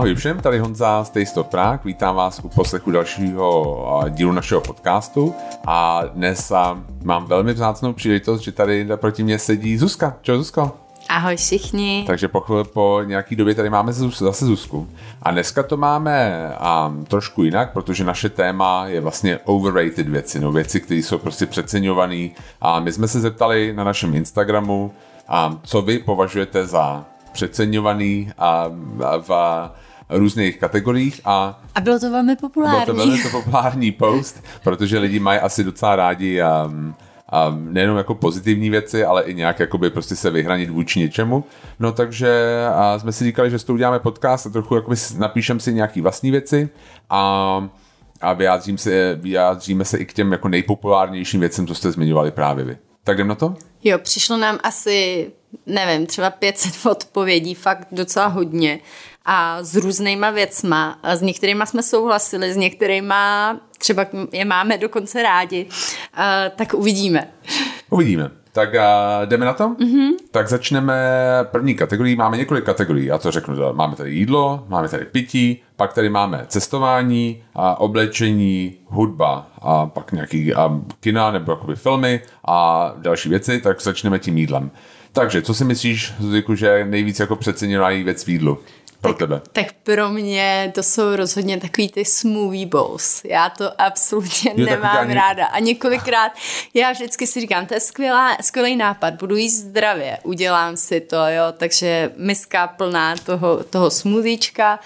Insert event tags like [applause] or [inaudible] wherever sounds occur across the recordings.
Ahoj všem, tady Honza z Taste of Prague. Vítám vás u poslechu dalšího dílu našeho podcastu a dnes mám velmi vzácnou příležitost, že tady proti mě sedí Zuzka. Čau Zuzko. Ahoj všichni. Takže po, chvíli, po nějaký době tady máme zase Zuzku. A dneska to máme um, trošku jinak, protože naše téma je vlastně overrated věci, no věci, které jsou prostě přeceňované. A my jsme se zeptali na našem Instagramu, um, co vy považujete za přeceňovaný a, a v různých kategoriích a, a bylo to velmi populární. Bylo to velmi to populární post, protože lidi mají asi docela rádi um, um, nejenom jako pozitivní věci, ale i nějak jakoby prostě se vyhranit vůči něčemu. No takže a jsme si říkali, že s tou uděláme podcast a trochu jakoby napíšem si nějaký vlastní věci a a vyjádřím se, vyjádříme se i k těm jako nejpopulárnějším věcem, co jste zmiňovali právě vy. Tak jdem na to? Jo, přišlo nám asi, nevím, třeba 500 [laughs] odpovědí, fakt docela hodně a s různýma věcma. A s některýma jsme souhlasili, s některýma třeba je máme dokonce rádi. A, tak uvidíme. Uvidíme. Tak a jdeme na to? Mm-hmm. Tak začneme první kategorii. Máme několik kategorií, já to řeknu. Máme tady jídlo, máme tady pití, pak tady máme cestování, a oblečení, hudba a pak nějaký a kina nebo jakoby filmy a další věci, tak začneme tím jídlem. Takže, co si myslíš, Zuziku, že nejvíc jako přeceněná věc v jídlu? Pro tak, tebe? Tak pro mě to jsou rozhodně takový ty smoothie bowls. Já to absolutně jo, nemám ani... ráda. A několikrát, já vždycky si říkám, to je skvělá, skvělý nápad, budu jíst zdravě, udělám si to, jo, takže miska plná toho, toho smoothiečka,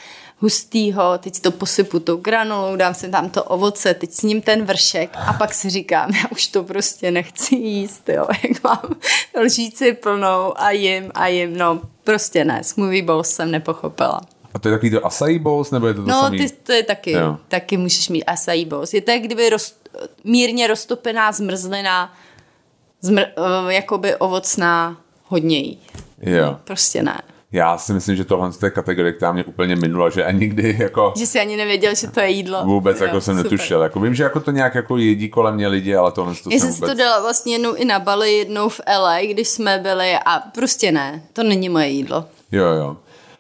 hustýho, teď si to posypu tou granulou, dám si tam to ovoce, teď s ním ten vršek a pak si říkám, já už to prostě nechci jíst, jo, [laughs] jak mám lžíci plnou a jim a jim, no prostě ne, smoothie bowls jsem nepochopila. A to je takový to acai bowls, nebo je to to No, samý? ty, to je taky, jo. taky můžeš mít acai bowls. Je to jak kdyby roz, mírně roztopená zmrzlina, zmr, uh, jakoby ovocná hodně jí. Jo. Prostě ne. Já si myslím, že tohle je kategorie, která mě úplně minula, že ani nikdy jako... Že jsi ani nevěděl, že to je jídlo. Vůbec jo, jako jsem super. netušil. Jako vím, že jako to nějak jako jedí kolem mě lidi, ale tohle to Já jsem vůbec... si to dala vlastně jednou i na Bali, jednou v LA, když jsme byli a prostě ne, to není moje jídlo. Jo, jo.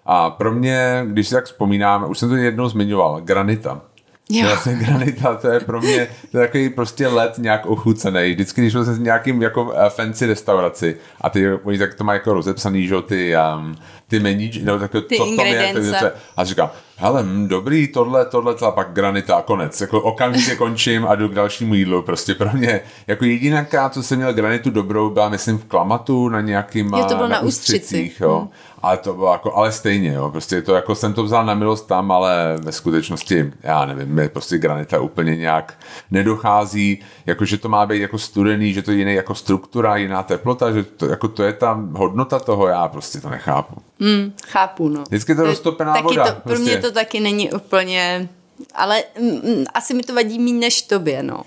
A pro mě, když si tak vzpomínám, už jsem to jednou zmiňoval, granita. Jo. Vlastně granita, to je pro mě to je takový prostě let nějak ochucený. Vždycky, když jsem s nějakým jako eh, fancy restauraci a ty, oni tak to mají jako rozepsaný, že ty, um, ty meníč, nebo tak, ty co v tom je, tak, a říkám, hele, hm, dobrý, tohle, tohle, tohle, pak granita a konec. Jako okamžitě končím a jdu k dalšímu jídlu. Prostě pro mě, jako jediná co jsem měl granitu dobrou, byla, myslím, v Klamatu na nějakým jo, to bylo na, na ústřicích, jo. Hmm. Ale to bylo jako, ale stejně, jo. Prostě to jako jsem to vzal na milost tam, ale ve skutečnosti, já nevím, mě prostě granita úplně nějak nedochází, jako že to má být jako studený, že to je jiný jako struktura, jiná teplota, že to, jako to je tam hodnota toho, já prostě to nechápu. Mm, chápu, no. Vždycky to roztopená taky voda. To, pro prostě. mě to taky není úplně, ale mm, mm, asi mi to vadí méně než tobě, no.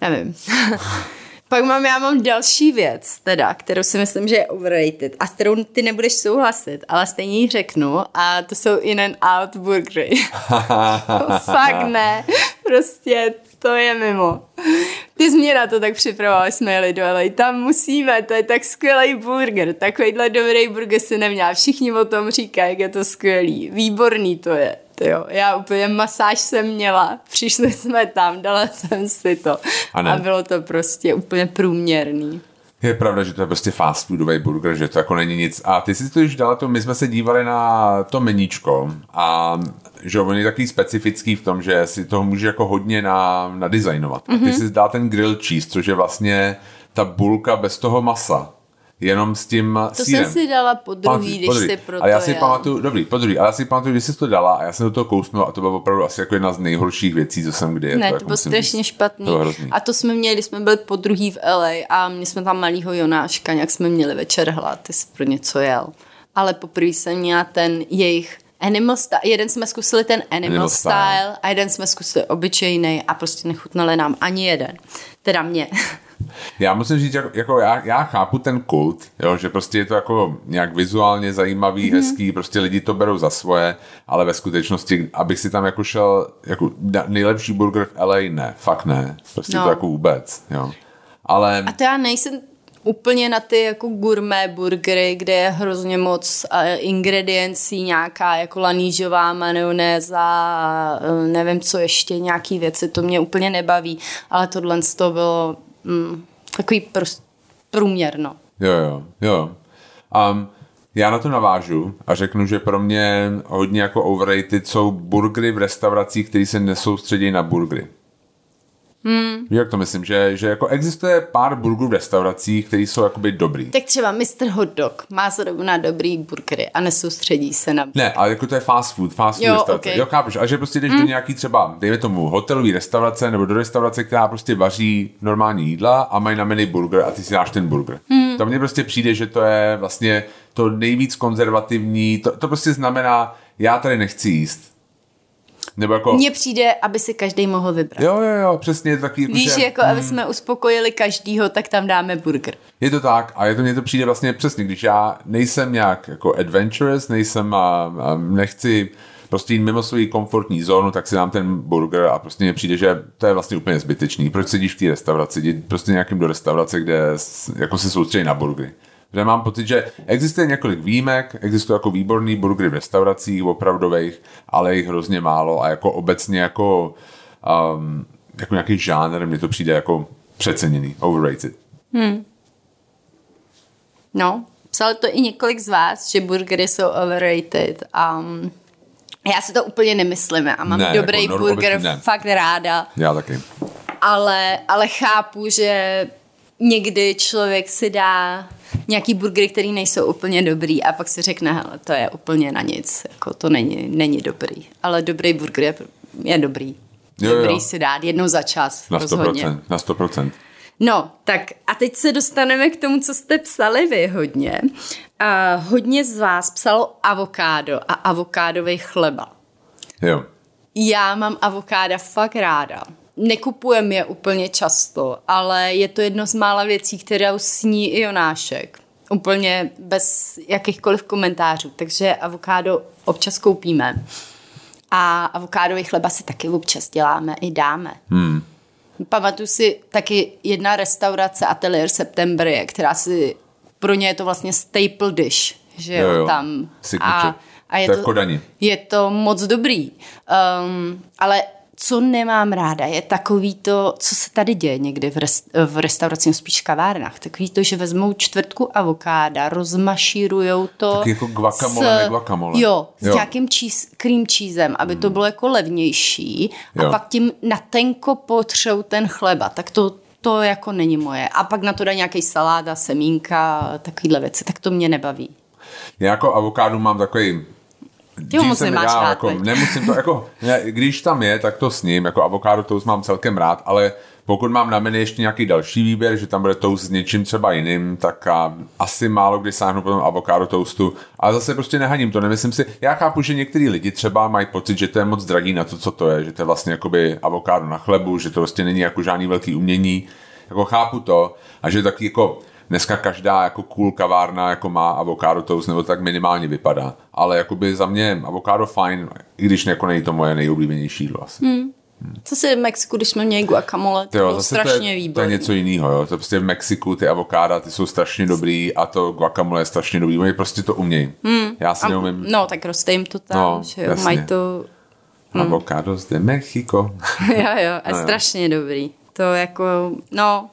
Nevím. [laughs] Pak mám, já mám další věc, teda, kterou si myslím, že je overrated a s kterou ty nebudeš souhlasit, ale stejně ji řeknu a to jsou in and out burgery. [laughs] Fakt ne, prostě to je mimo. Ty jsi na to tak připravoval, jsme jeli do LA, tam musíme, to je tak skvělý burger, takovýhle dobrý burger si neměla, všichni o tom říkají, jak je to skvělý, výborný to je. Jo, já úplně masáž jsem měla, přišli jsme tam, dala jsem si to a, a bylo to prostě úplně průměrný. Je pravda, že to je prostě fast foodový burger, že to jako není nic. A ty si to už dala to, my jsme se dívali na to meníčko a že on je takový specifický v tom, že si toho může jako hodně na, nadizajnovat. Mm-hmm. A ty mhm. si dá ten grill cheese, což je vlastně ta bulka bez toho masa jenom s tím to sírem. jsem si dala po druhý, když si pro A já si jel. pamatuju, dobrý, po druhý, ale já si pamatuju, když jsi to dala a já jsem do toho kousnul a to bylo opravdu asi jako jedna z nejhorších věcí, co jsem kdy. Ne, to, to bylo strašně říct. špatný. To a to jsme měli, když jsme byli po druhý v LA a měli jsme tam malýho Jonáška, nějak jsme měli večer hlad, ty jsi pro něco jel. Ale poprvé jsem měla ten jejich Animal style. Jeden jsme zkusili ten animal, animal style, style a jeden jsme zkusili obyčejný a prostě nechutnali nám ani jeden. Teda mě. Já musím říct, jako, jako já, já chápu ten kult, jo, že prostě je to jako nějak vizuálně zajímavý, mm-hmm. hezký, prostě lidi to berou za svoje, ale ve skutečnosti, abych si tam jako šel, jako nejlepší burger v LA, ne, fakt ne, prostě no. to jako vůbec, jo. Ale... A to já nejsem úplně na ty jako gourmet burgery, kde je hrozně moc uh, ingrediencí, nějaká jako lanížová majonéza, uh, nevím co ještě, nějaký věci, to mě úplně nebaví, ale tohle to bylo mm, takový pr- průměr, no. Jo, jo, jo. Um, já na to navážu a řeknu, že pro mě hodně jako overrated jsou burgery v restauracích, které se nesoustředí na burgery. Hmm. Jak to myslím, že, že jako existuje pár burgerů v restauracích, které jsou jakoby dobrý. Tak třeba Mr. Hot Dog má zrovna dobrý burgery a nesoustředí se na... Ne, ale jako to je fast food, fast food Jo, restaurace. ok. Jo, chápeš, a že prostě jdeš do nějaký třeba, dejme tomu, hotelový restaurace nebo do restaurace, která prostě vaří normální jídla a mají na menu burger a ty si dáš ten burger. Hmm. To mně prostě přijde, že to je vlastně to nejvíc konzervativní, to, to prostě znamená, já tady nechci jíst. Nebo jako... Mně přijde, aby si každý mohl vybrat. Jo, jo, jo, přesně je to taky, jako, Víš, že, jako aby jsme uspokojili každýho, tak tam dáme burger. Je to tak a je to, mně to přijde vlastně přesně, když já nejsem nějak jako adventurous, nejsem a, a nechci prostě jít mimo svou komfortní zónu, tak si dám ten burger a prostě mně přijde, že to je vlastně úplně zbytečný. Proč sedíš v té restauraci? Jdi prostě nějakým do restaurace, kde jako se soustředí na burgery. Že mám pocit, že existuje několik výjimek, existují jako výborný burgery v restauracích, opravdových, ale jich hrozně málo a jako obecně jako, um, jako nějaký žánr, mně to přijde jako přeceněný, overrated. No, psal to i několik z vás, že burgery jsou overrated. Um, já si to úplně nemyslím a mám Ne, dobrý jako burger ne. fakt ráda, Já taky. ale, ale chápu, že někdy člověk si dá nějaký burgery, který nejsou úplně dobrý a pak si řekne, hele, to je úplně na nic, jako to není, není dobrý. Ale dobrý burger je, je dobrý. Jo, jo. dobrý si dát jednou za čas, Na rozhodně. 100%, na 100%. No, tak a teď se dostaneme k tomu, co jste psali vy hodně. A hodně z vás psalo avokádo a avokádový chleba. Jo. Já mám avokáda fakt ráda. Nekupujem je úplně často, ale je to jedno z mála věcí, kterou sní i Jonášek. Úplně bez jakýchkoliv komentářů. Takže avokádo občas koupíme. A avokádový chleba si taky občas děláme i dáme. Hmm. Pamatuju si taky jedna restaurace Atelier September, která si, pro ně je to vlastně staple dish, že jo, Jo, tam. Signature. A, a je To v Kodani. je to moc dobrý. Um, ale co nemám ráda, je takový to, co se tady děje někdy v, rest, v restauraci, spíš kavárnách. Takový to, že vezmou čtvrtku avokáda, rozmašírujou to. Taky jako guacamole, ne guacamole. Jo, s Jo. nějakým cheese, cream cheesem, aby to bylo jako levnější. A Jo. pak tím na tenko potřou ten chleba. Tak to, to jako není moje. A pak na to dá nějaký saláda, semínka, takovýhle věci. Tak to mě nebaví. Já jako avokádu mám takový Ty ho moc nemáš nedal, rád, jako, nemusím to, jako, ne, když tam je, tak to s ním, jako avokádo toast mám celkem rád, ale pokud mám na menu ještě nějaký další výběr, že tam bude toast s něčím třeba jiným, tak a, asi málo kdy sáhnu po tom avokádo toastu, ale zase prostě nehaním to, nemyslím si, já chápu, že některý lidi třeba mají pocit, že to je moc drahý na to, co to je, že to je vlastně jakoby avokádo na chlebu, že to prostě není jako žádný velký umění, jako chápu to a že taky jako dneska každá jako cool kavárna jako má avokado toast, nebo tak minimálně vypadá. Ale jakoby za mě avokado fajn, i když jako není to moje nejoblíbenější jídlo asi. Hmm. Co si v Mexiku, když jsme měli guacamole, to Jo, bylo strašně to je, to je výborný. něco jiného, jo. To prostě v Mexiku ty avokáda, ty jsou strašně dobrý a to guacamole je strašně dobrý. Oni prostě to umějí. Hmm. Já si A, neumím. no, tak roste jim to tam, No, že jo, mají to, Avocados de Mexico. [laughs] jo, jo, a No, jo. strašně dobrý. To jako, no,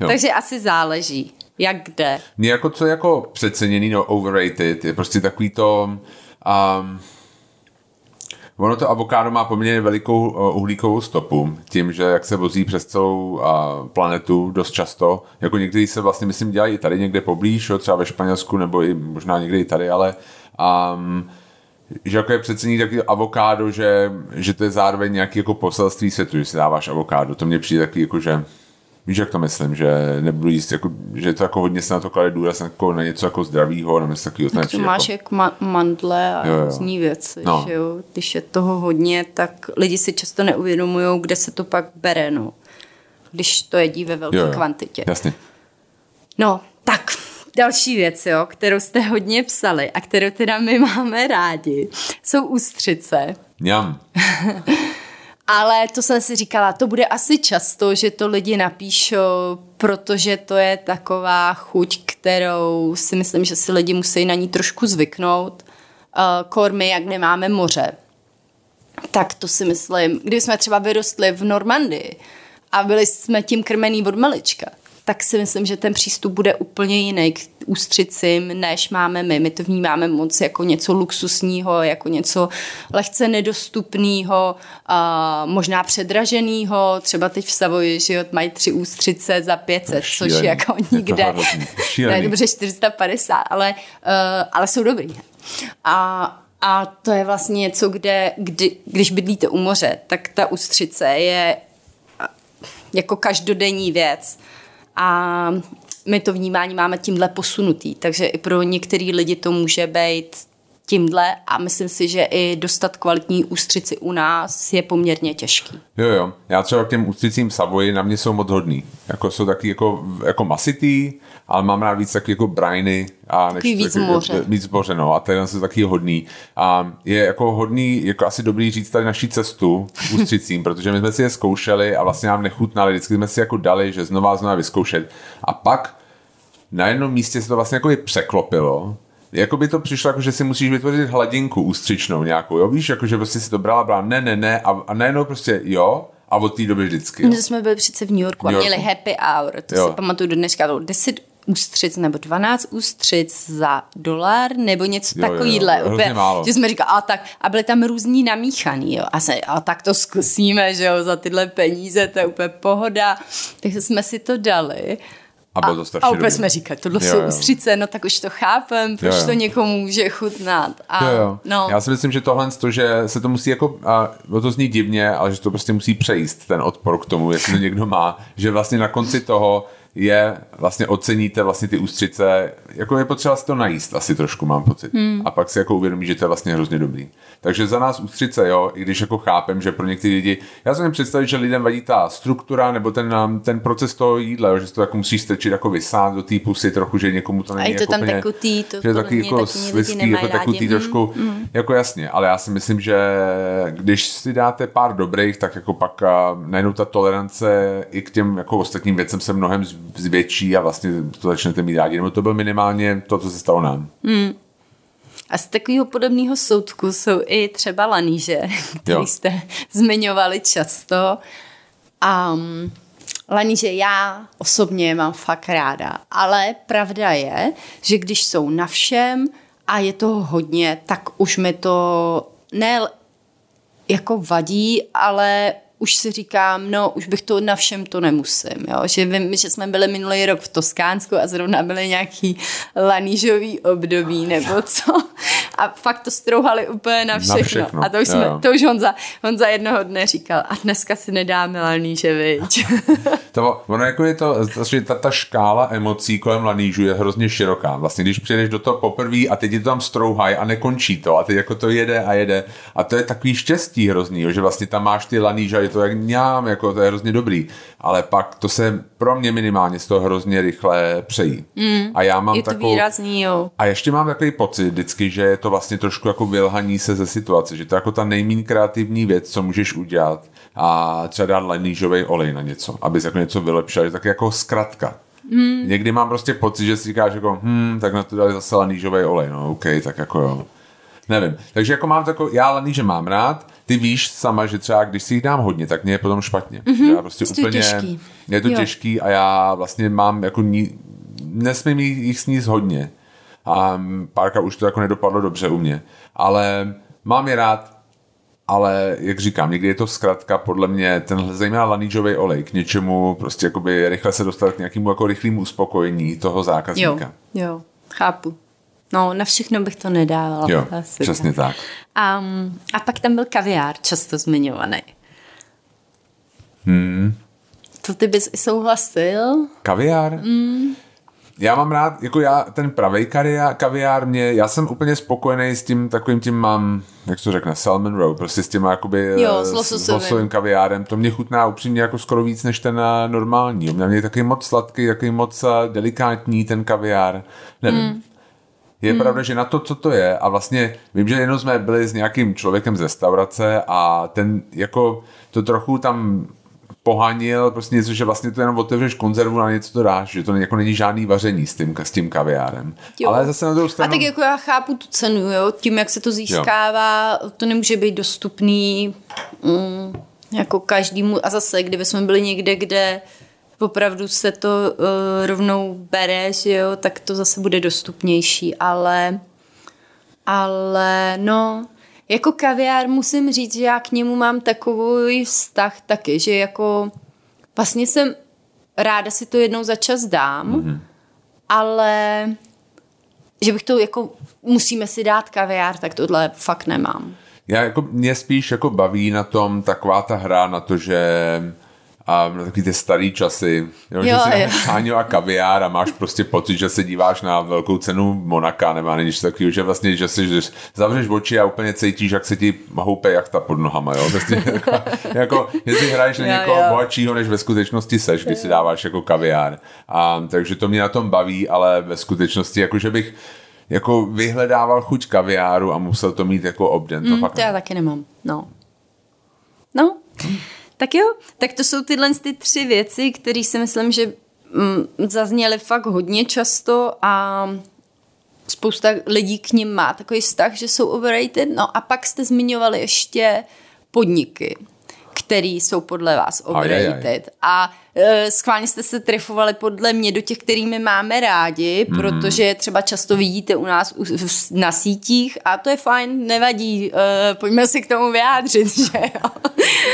Jo. takže asi záleží, jak kde. Mně jako co jako přeceněný, no overrated, je prostě takový to... Um, ono to avokádo má poměrně velikou uh, uhlíkovou stopu, tím, že jak se vozí přes celou uh, planetu dost často, jako někteří se vlastně, myslím, dělají i tady někde poblíž, jo, třeba ve Španělsku, nebo i možná někde i tady, ale um, že jako je přecený takový avokádo, že, že to je zároveň nějaký jako poselství světu, že si dáváš avokádo. To mně přijde takový jako, že Víš, jak to myslím, že nebudu jíst, jako, že to jako hodně se na to klade důraz jako na něco jako zdravýho, nebo něco takového. Tak to máš jako ma- mandle a Jo, jo. různý věci, No. že jo. Když je toho hodně, tak lidi si často neuvědomují, kde se to pak bere, no. Když to jedí ve velké jo, jo. kvantitě. Jasně. No, tak další věc, jo, kterou jste hodně psali a kterou teda my [laughs] máme rádi, jsou ústřice. Mňam. [laughs] Ale to jsem si říkala, to bude asi často, že to lidi napíšou, protože to je taková chuť, kterou si myslím, že si lidi musí na ní trošku zvyknout. Uh, kormy, jak nemáme moře, tak to si myslím, když jsme třeba vyrostli v Normandii a byli jsme tím krmený od malička, tak si myslím, že ten přístup bude úplně jiný k ústřicím, než máme my. My to vnímáme moc jako něco luxusního, jako něco lehce nedostupného, možná předraženého. Třeba teď v Savoji, že mají tři ústřice za 500, což je jako nikde. Ne, dobře 450, ale, uh, ale jsou dobrý. A a to je vlastně něco, kde, kdy, když bydlíte u moře, tak ta ústřice je jako každodenní věc. A my to vnímání máme tímhle posunutý, takže i pro některý lidi to může být tímhle a myslím si, že i dostat kvalitní ústřici u nás je poměrně těžký. Jo, jo. Já třeba k těm ústřicím Savoy na mě jsou moc hodný. Jako jsou taky jako, jako masitý, ale mám rád víc taky jako briny a než víc jako, moře. Víc moře, no, a ten jsou taky hodný. A je jako hodný, jako asi dobrý říct tady naší cestu k ústřicím, [laughs] protože my jsme si je zkoušeli a vlastně nám nechutnali, vždycky jsme si jako dali, že znova a znova vyzkoušet. A pak na jednom místě se to vlastně jako překlopilo jako by to přišlo, jako že si musíš vytvořit hladinku ústřičnou nějakou, jo, víš, jako že prostě si to brala, brala, ne, ne, ne, a, a najednou prostě jo, a od té doby vždycky. Jo. jsme byli přece v New Yorku, New Yorku. a měli happy hour, to jo. si pamatuju do dneška, bylo 10 ústřic nebo 12 ústřic za dolar nebo něco takovýhle. Že jsme říkali, a tak, a byly tam různí namíchaný, jo. A, se, a tak to zkusíme, že jo, za tyhle peníze, to je úplně pohoda. Takže jsme si to dali. A, bylo to strašně a úplně jsme říkali, tohle jo, jsou ústřice, no tak už to chápem, proč jo, jo. to někomu může chutnat. A, jo, jo. No. Já si myslím, že tohle, to, že se to musí jako, a to zní divně, ale že to prostě musí přejíst, ten odpor k tomu, jestli to někdo má, že vlastně na konci toho je, vlastně oceníte vlastně ty ústřice, jako je potřeba si to najíst asi trošku, mám pocit. Hmm. A pak si jako uvědomí, že to je vlastně hrozně dobrý. Takže za nás ústřice, jo, i když jako chápem, že pro některé lidi, já jsem představit, že lidem vadí ta struktura nebo ten, ten proces toho jídla, jo, že to jako musí strčit jako vysát do té pusy trochu, že někomu to není A je to jako tam úplně, tekutý, to že taky jako sliský, jako tekutý rádi. trošku, mm. jako jasně, ale já si myslím, že když si dáte pár dobrých, tak jako pak najednou ta tolerance i k těm jako ostatním věcem se mnohem zvětší a vlastně to začnete mít rádi. Nebo to byl minimálně to, co se stalo nám. Mm. A z takového podobného soudku jsou i třeba laníže, [laughs] který jste [laughs] zmiňovali často. Um, laníže já osobně mám fakt ráda, ale pravda je, že když jsou na všem a je toho hodně, tak už mi to ne jako vadí, ale už si říkám, no už bych to na všem to nemusím, jo? že vím, že jsme byli minulý rok v Toskánsku a zrovna byly nějaký lanížový období nebo co a fakt to strouhali úplně na všechno, na všechno. a to už, jsme, to už Honza, Honza jednoho dne říkal a dneska si nedáme laníže, viď? [laughs] to, ono jako je to, že ta, ta škála emocí kolem lanížu je hrozně široká, vlastně když přijdeš do toho poprvé a teď je to tam strouhaj a nekončí to a teď jako to jede a jede a to je takový štěstí hrozný, jo? že vlastně tam máš ty laníže je to jak ňám, jako to je hrozně dobrý, ale pak to se pro mě minimálně z toho hrozně rychle přejí. Mm, a já mám je to takovou, výrazný, jo. A ještě mám takový pocit vždycky, že je to vlastně trošku jako vylhaní se ze situace, že to je jako ta nejméně kreativní věc, co můžeš udělat a třeba dát lanížový olej na něco, abys jako něco vylepšil, tak jako zkratka. Mm. Někdy mám prostě pocit, že si říkáš jako, hm, tak na to dali zase lanížový olej, no OK, tak jako jo. Nevím. Takže jako mám takový, já laníže mám rád, ty víš sama, že třeba když si jich dám hodně, tak mě je potom špatně. Mm-hmm. Já prostě je úplně, těžký. je to jo. těžký a já vlastně mám jako ní, nesmím jich sníst hodně. A párka už to jako nedopadlo dobře u mě. Ale mám je rád, ale jak říkám, někdy je to zkrátka podle mě ten zejména lanížový olej k něčemu prostě jakoby rychle se dostat k nějakému jako rychlému uspokojení toho zákazníka. Jo, jo, chápu. No, na všechno bych to nedávala. Jo, asi přesně tak. Um, a pak tam byl kaviár, často zmiňovaný. Hmm. To ty bys i souhlasil? Kaviár? Mm. Já mám rád, jako já, ten pravý kaviár, kaviár mě, já jsem úplně spokojený s tím takovým tím mám, jak to řekne, salmon roe, prostě s tím jakoby jo, s, s lososovým kaviárem, to mě chutná upřímně jako skoro víc než ten eh, normální. Mě je takový moc sladký, takový moc eh, delikátní ten kaviár, nevím. Mm je hmm. pravda, že na to, co to je, a vlastně vím, že jenom jsme byli s nějakým člověkem z restaurace a ten jako to trochu tam pohanil prostě něco, že vlastně to jenom otevřeš konzervu na něco to dáš, že to jako není žádný vaření s tím, s tím kaviárem. Jo. Ale zase na druhou stranu... A tak jako já chápu tu cenu, jo, tím, jak se to získává, jo. to nemůže být dostupný mm, jako každému. A zase, kdyby jsme byli někde, kde opravdu se to uh, rovnou bere, že jo, tak to zase bude dostupnější, ale ale no, jako kaviár musím říct, že já k němu mám takový vztah taky, že jako vlastně jsem ráda si to jednou za čas dám, mm-hmm. ale že bych to jako musíme si dát kaviár, tak tohle fakt nemám. Já jako, mě spíš jako baví na tom taková ta hra na to, že a na takový ty starý časy, jo, jo, že si jo. a kaviár a máš prostě pocit, že se díváš na velkou cenu Monaka nebo něco takového, že vlastně, že si že zavřeš oči a úplně cítíš, jak se ti houpe jachta pod nohama, jo, prostě [laughs] jako, jako jestli hraješ na někoho bohatšího, než ve skutečnosti seš, když si dáváš jako kaviár. A, takže to mě na tom baví, ale ve skutečnosti, jako že bych jako vyhledával chuť kaviáru a musel to mít jako obden. To, mm, fakt to já taky nemám, no. No, tak jo, tak to jsou tyhle ty tři věci, které si myslím, že mm, zazněly fakt hodně často a spousta lidí k ním má takový vztah, že jsou overrated. No a pak jste zmiňovali ještě podniky který jsou podle vás overrated. A e, schválně jste se trefovali podle mě do těch, kterými máme rádi, mm. protože třeba často vidíte u nás u, na sítích a to je fajn, nevadí, e, pojďme si k tomu vyjádřit, [laughs] že jo.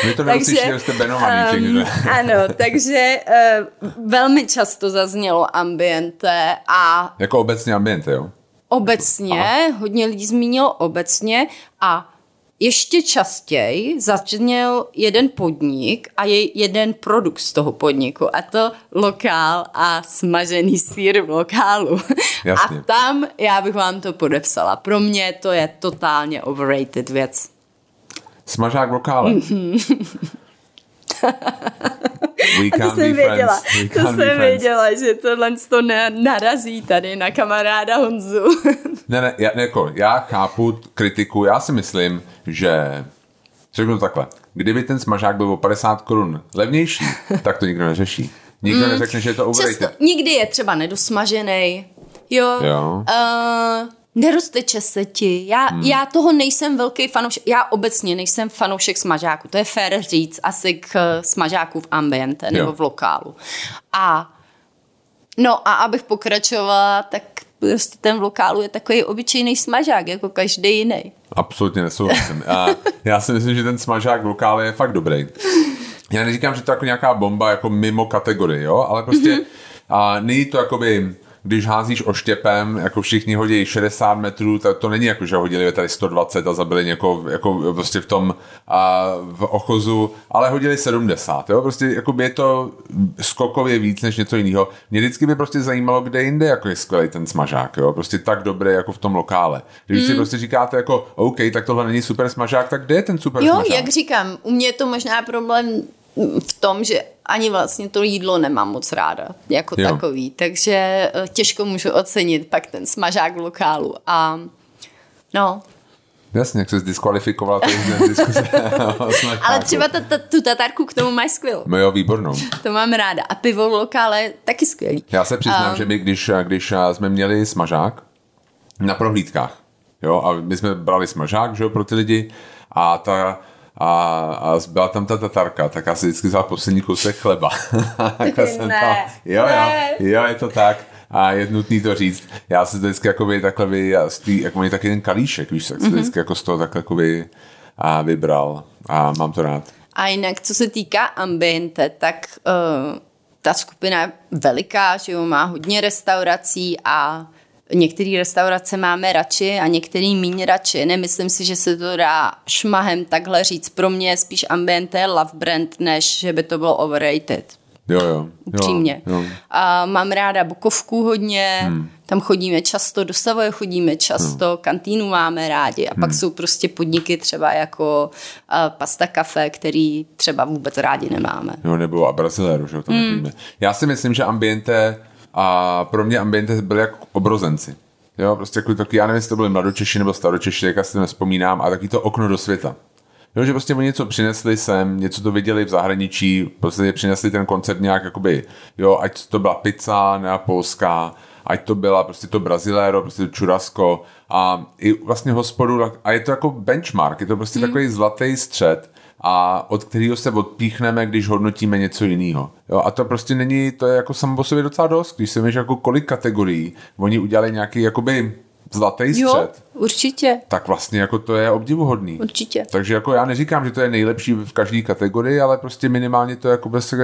My to takže, jste benovaný, um, Ano, takže e, velmi často zaznělo ambiente a... Jako obecně ambiente, jo? Obecně, Aha. hodně lidí zmínilo obecně a ještě častěji začněl jeden podnik a je jeden produkt z toho podniku a to lokál a smažený sír v lokálu. [laughs] Jasně. A tam já bych vám to podepsala. Pro mě to je totálně overrated věc. Smažák v lokále. Mm-hmm. [laughs] [laughs] We a to jsem věděla, to jsem věděla, že tohle to ne, narazí tady na kamaráda Honzu. [laughs] ne, ne, já, jako, já chápu kritiku, já si myslím, že řeknu takhle, kdyby ten smažák byl o 50 korun levnější, [laughs] tak to nikdo neřeší. Nikdo mm, neřekne, že je to overrated. Nikdy je třeba nedosmažený. Jo. jo. Uh, nerozteče se ti. Já, hmm. já toho nejsem velký fanoušek, já obecně nejsem fanoušek smažáku, to je fér říct asi k eh, smažáku v ambiente nebo jo. v lokálu. A no a abych pokračovala, tak prostě ten v lokálu je takový obyčejný smažák, jako každý jiný. Absolutně nesouhlasím. A já si myslím, že ten smažák v lokále je fakt dobrý. Já neříkám, že to je jako nějaká bomba jako mimo kategorii, jo, ale prostě mm-hmm. a není to jakoby když házíš oštěpem, jako všichni hodí 60 metrů, tak to není jako, že hodili tady 120 a zabili někoho jako prostě v tom a v ochozu, ale hodili 70, jo, prostě jako je to skokově víc než něco jiného. Mě vždycky by prostě zajímalo, kde jinde jako je skvělý ten smažák, jo, prostě tak dobrý jako v tom lokále. Když mm. si prostě říkáte jako, OK, tak tohle není super smažák, tak kde je ten super jo, smažák? Jo, jak říkám, u mě je to možná problém v tom, že ani vlastně to jídlo nemám moc ráda jako jo. takový, takže eh, těžko můžu ocenit pak ten smažák v lokálu a no. Jasně, jak se diskvalifikovala to diskuse. [laughs] [laughs] Ale třeba ta, ta, tu tatarku k tomu máš skvělou. No jo, výbornou. To mám ráda. A pivo v lokále taky skvělý. Já se přiznám, um, že my, když, když eh, jsme měli smažák na prohlídkách, jo, a my jsme brali smažák, že jo, pro ty lidi, a ta a, a byla tam ta tatarka, tak já si vždycky vzal poslední kousek chleba. [laughs] jsem ne, to, jo, ne. jo, jo, je to tak. A je nutný to říct. Já si to vždycky jakoby takhle vy, jako mají taky ten kalíšek, víš, tak si mm-hmm. vždycky jako z toho takhle jakoby a vybral a mám to rád. A jinak, co se týká ambiente, tak uh, ta skupina je veliká, že jo, má hodně restaurací a Některé restaurace máme radši a některý méně radši. Nemyslím si, že se to dá šmahem takhle říct. Pro mě je spíš ambiente love brand, než že by to bylo overrated. Jo, jo. Upřímně. Jo, jo. A mám ráda Bukovku hodně, hmm. tam chodíme často, do Savoje chodíme často, hmm. kantýnu máme rádi a hmm. pak jsou prostě podniky třeba jako uh, Pasta Cafe, který třeba vůbec rádi nemáme. Jo, nebo a Brazileru, že tam hmm. Já si myslím, že ambiente a pro mě ambiente byly jako obrozenci. Jo, prostě jako taky, já nevím, jestli to byly mladočeši nebo staročeši, jak si to nespomínám, a taky to okno do světa. Jo, že prostě oni něco přinesli sem, něco to viděli v zahraničí, prostě přinesli ten koncept nějak jakoby, jo, ať to byla pizza neapolská, ať to byla prostě to Brazilero, prostě to churrasco a i vlastně hospodu, a je to jako benchmark, je to prostě mm. takový zlatý střed, a od kterého se odpíchneme, když hodnotíme něco jiného. Jo, a to prostě není, to je jako samo sobě docela dost, když se víš jako kolik kategorií, oni udělali nějaký jakoby zlatý střed. Jo, určitě. Tak vlastně jako to je obdivuhodný. Určitě. Takže jako já neříkám, že to je nejlepší v každé kategorii, ale prostě minimálně to je jako bez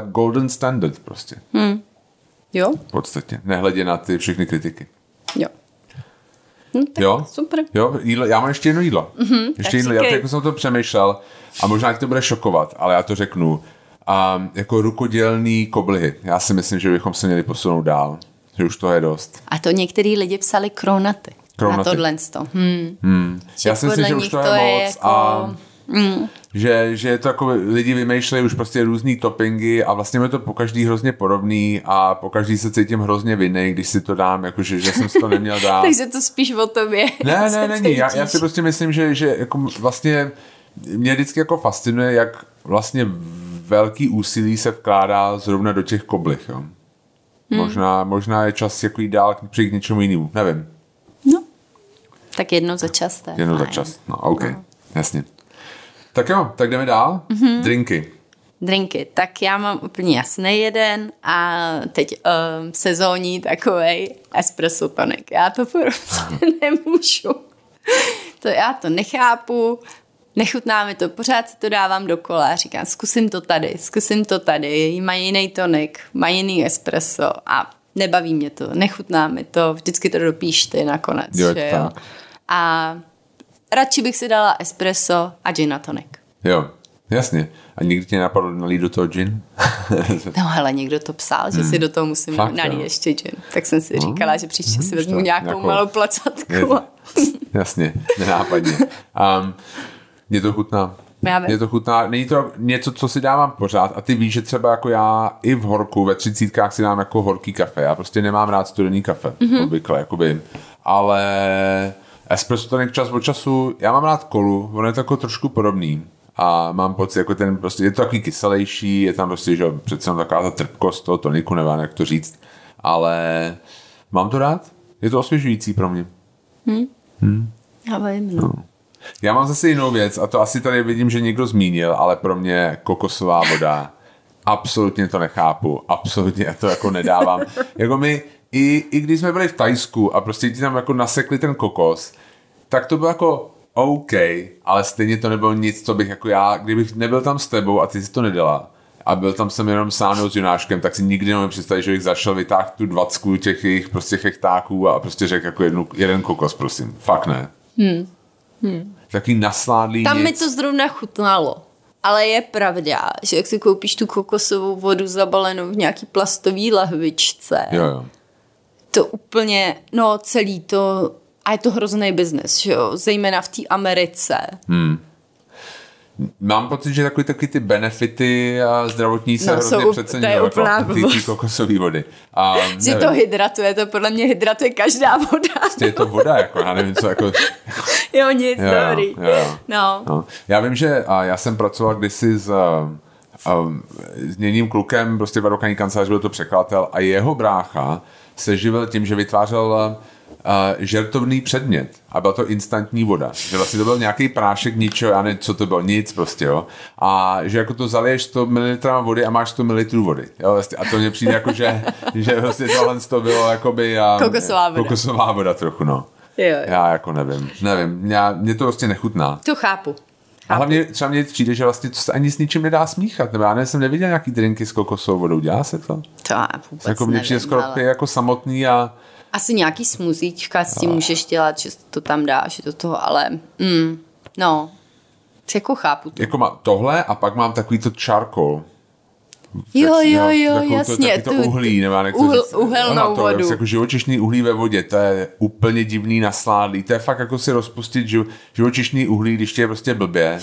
golden standard prostě. Hmm. Jo. V podstatě. Nehledě na ty všechny kritiky. Hm, jo? Super. Jo, jídlo, já mám ještě jedno jídlo. Mm-hmm, ještě jídlo, já to, jako jsem to přemýšlel a možná ti to bude šokovat, ale já to řeknu. Um, jako rukodělný koblihy. Já si myslím, že bychom se měli posunout dál. Že už to je dost. A to některý lidi psali kronaty. Kronaty. Na tohle. Hmm. Hmm. Já si myslím, že už to je, to je moc jako... a Mm. Že, že to jako lidi vymýšlejí už prostě různý toppingy a vlastně mi to po každý hrozně podobný a po každý se cítím hrozně vinný, když si to dám, jakože, že jsem si to neměl dát. [laughs] Takže to spíš o tobě. Ne, ne, [laughs] není. Já, já si prostě myslím, že, že jako vlastně mě vždycky jako fascinuje, jak vlastně velký úsilí se vkládá zrovna do těch koblich. Jo. Hmm. Možná, možná je čas jako jít dál přijít k něčemu jinému, nevím. No, tak jedno za čas. Jedno za čas, no OK, no. jasně. Tak jo, tak jdeme dál. Mm-hmm. Drinky. Drinky. Tak já mám úplně jasný jeden a teď um, sezónní takový espresso tonic. Já to prostě [laughs] nemůžu. To já to nechápu, nechutná mi to, pořád si to dávám dokola. Říkám, zkusím to tady, zkusím to tady. Mají jiný tonik, mají jiný espresso a nebaví mě to, nechutná mi to, vždycky to dopíš ty nakonec. Jo, že jo? A radši bych si dala espresso a gin a tonic. Jo, jasně. A nikdy ti napadlo nalít do toho gin? [laughs] no ale někdo to psal, že hmm. si do toho musím Fakt, nalít jo. ještě gin. Tak jsem si no. říkala, že příště si vezmu nějakou, nějakou malou placatku. jasně, nenápadně. Um, mě to chutná. Mě to chutná, není to něco, co si dávám pořád a ty víš, že třeba jako já i v horku, ve třicítkách si dám jako horký kafe. Já prostě nemám rád studený kafe, mm-hmm. obvykle, jakoby. Ale espresso tonic čas od času, já mám rád kolu, ono je to jako trošku podobný a mám pocit, jako ten prostě, je to takový kyselější, je tam prostě, že přece jenom taková ta trpkost toho toniku, nevím, jak to říct, ale mám to rád, je to osvěžující pro mě. Hmm. Hmm. Já vím, no. no. Já mám zase jinou věc a to asi tady vidím, že někdo zmínil, ale pro mě kokosová voda, absolutně to nechápu, absolutně to jako nedávám. jako my, i, i když jsme byli v Tajsku a prostě ti tam jako nasekli ten kokos, tak to bylo jako OK, ale stejně to nebylo nic, co bych jako já, kdybych nebyl tam s tebou a ty si to nedala, a byl tam jsem jenom sám s Junáškem, tak si nikdy nemůžu představit, že bych zašel vytáhl tu dvacku těch jejich prostě chechtáků a prostě řekl jako jednu, jeden kokos, prosím. Fakt ne. Hmm. Hmm. Taký nasládlý Tam nic. mi to zrovna chutnalo. Ale je pravda, že jak si koupíš tu kokosovou vodu zabalenou v nějaký plastový lahvičce, jo, jo. To úplně, no celý to a je to hrozný biznes, jo? Zejména v té Americe. Hmm. Mám pocit, že takový, takový ty benefity a zdravotní se no, hrozně jsou, přeceňují. Jako ty, ty kokosové vody. A, [laughs] že to hydratuje, to podle mě hydratuje každá voda. Prostě je to voda, jako, já nevím, co jako... [laughs] jo, nic, jo, dobrý. Jo, jo. No. no. Já vím, že a já jsem pracoval kdysi s, um, s jedním klukem, prostě v advokátní kanceláři byl to překladatel a jeho brácha se živil tím, že vytvářel uh, žertovný předmět a byla to instantní voda. Že vlastně to byl nějaký prášek ničeho, já nevím, co to bylo, nic prostě, jo. A že jako to zaliješ 100 ml vody a máš 100 ml vody, jo. Vlastně. A to mně přijde jako, že, [laughs] že vlastně tohle to bylo jakoby... Um, kokosová voda. Kokosová voda trochu, no. Jo, jo. Já jako nevím, nevím, mě, mě to prostě nechutná. To chápu. A hlavně třeba mě přijde, že vlastně to se ani s ničím nedá smíchat. Nebo já ne, jsem neviděl nějaký drinky s kokosovou vodou. Dělá se to? To já vůbec jako mě přijde skoro ale... jako samotný a asi nějaký smuzíčka s tím můžeš dělat, že to tam dáš do toho, ale mm, no, jako chápu to. Jako má tohle a pak mám takový to charcoal. Jo, tak- jo, jo, takovou jasně, To, to uhlí, nebo já nechci uhl- říct, uhelnou ono to, vodu. Jako živočišný uhlí ve vodě, to je úplně divný nasládlý. To je fakt jako si rozpustit živ, živočišný uhlí, když tě je prostě blbě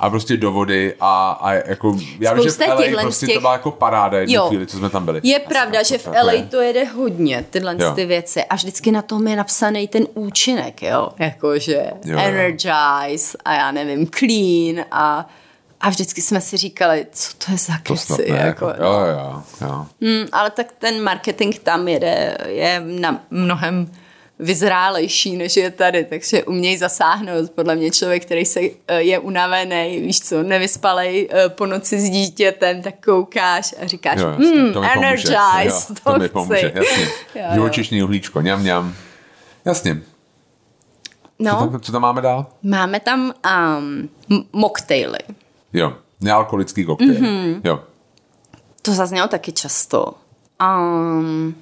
a prostě do vody a, a jako, já vím, že v LA prostě těch- to byla jako paráda jednu Jo. chvíli, co jsme tam byli. Je jsem pravda, tam že v jako LA je. to jede hodně, tyhle Jo. ty věci. A vždycky na tom je napsaný ten účinek, jo. Jakože energize a já nevím, clean a, a vždycky jsme si říkali, co to je za keci. jako, jako, jo, jo, jo. Hmm, ale tak ten marketing tam jede, je na mnohem vyzrálejší, než je tady, takže umějí zasáhnout. Podle mě člověk, který se eh, je unavený, víš co, nevyspalej eh, po noci s dítětem, tak koukáš a říkáš, Jo, jasně, hmm, to mi pomůže. energize, Jo, [laughs] to, to mi pomůže, jasně. [laughs] Živočišný uhlíčko, ňam, ňam. Jasně. Co, No, tam, co tam máme dál? máme tam um, m- mocktaily. Jo, nealkoholický koktejl. Mhm. Mm-hmm. Jo. To zaznělo taky často. Um,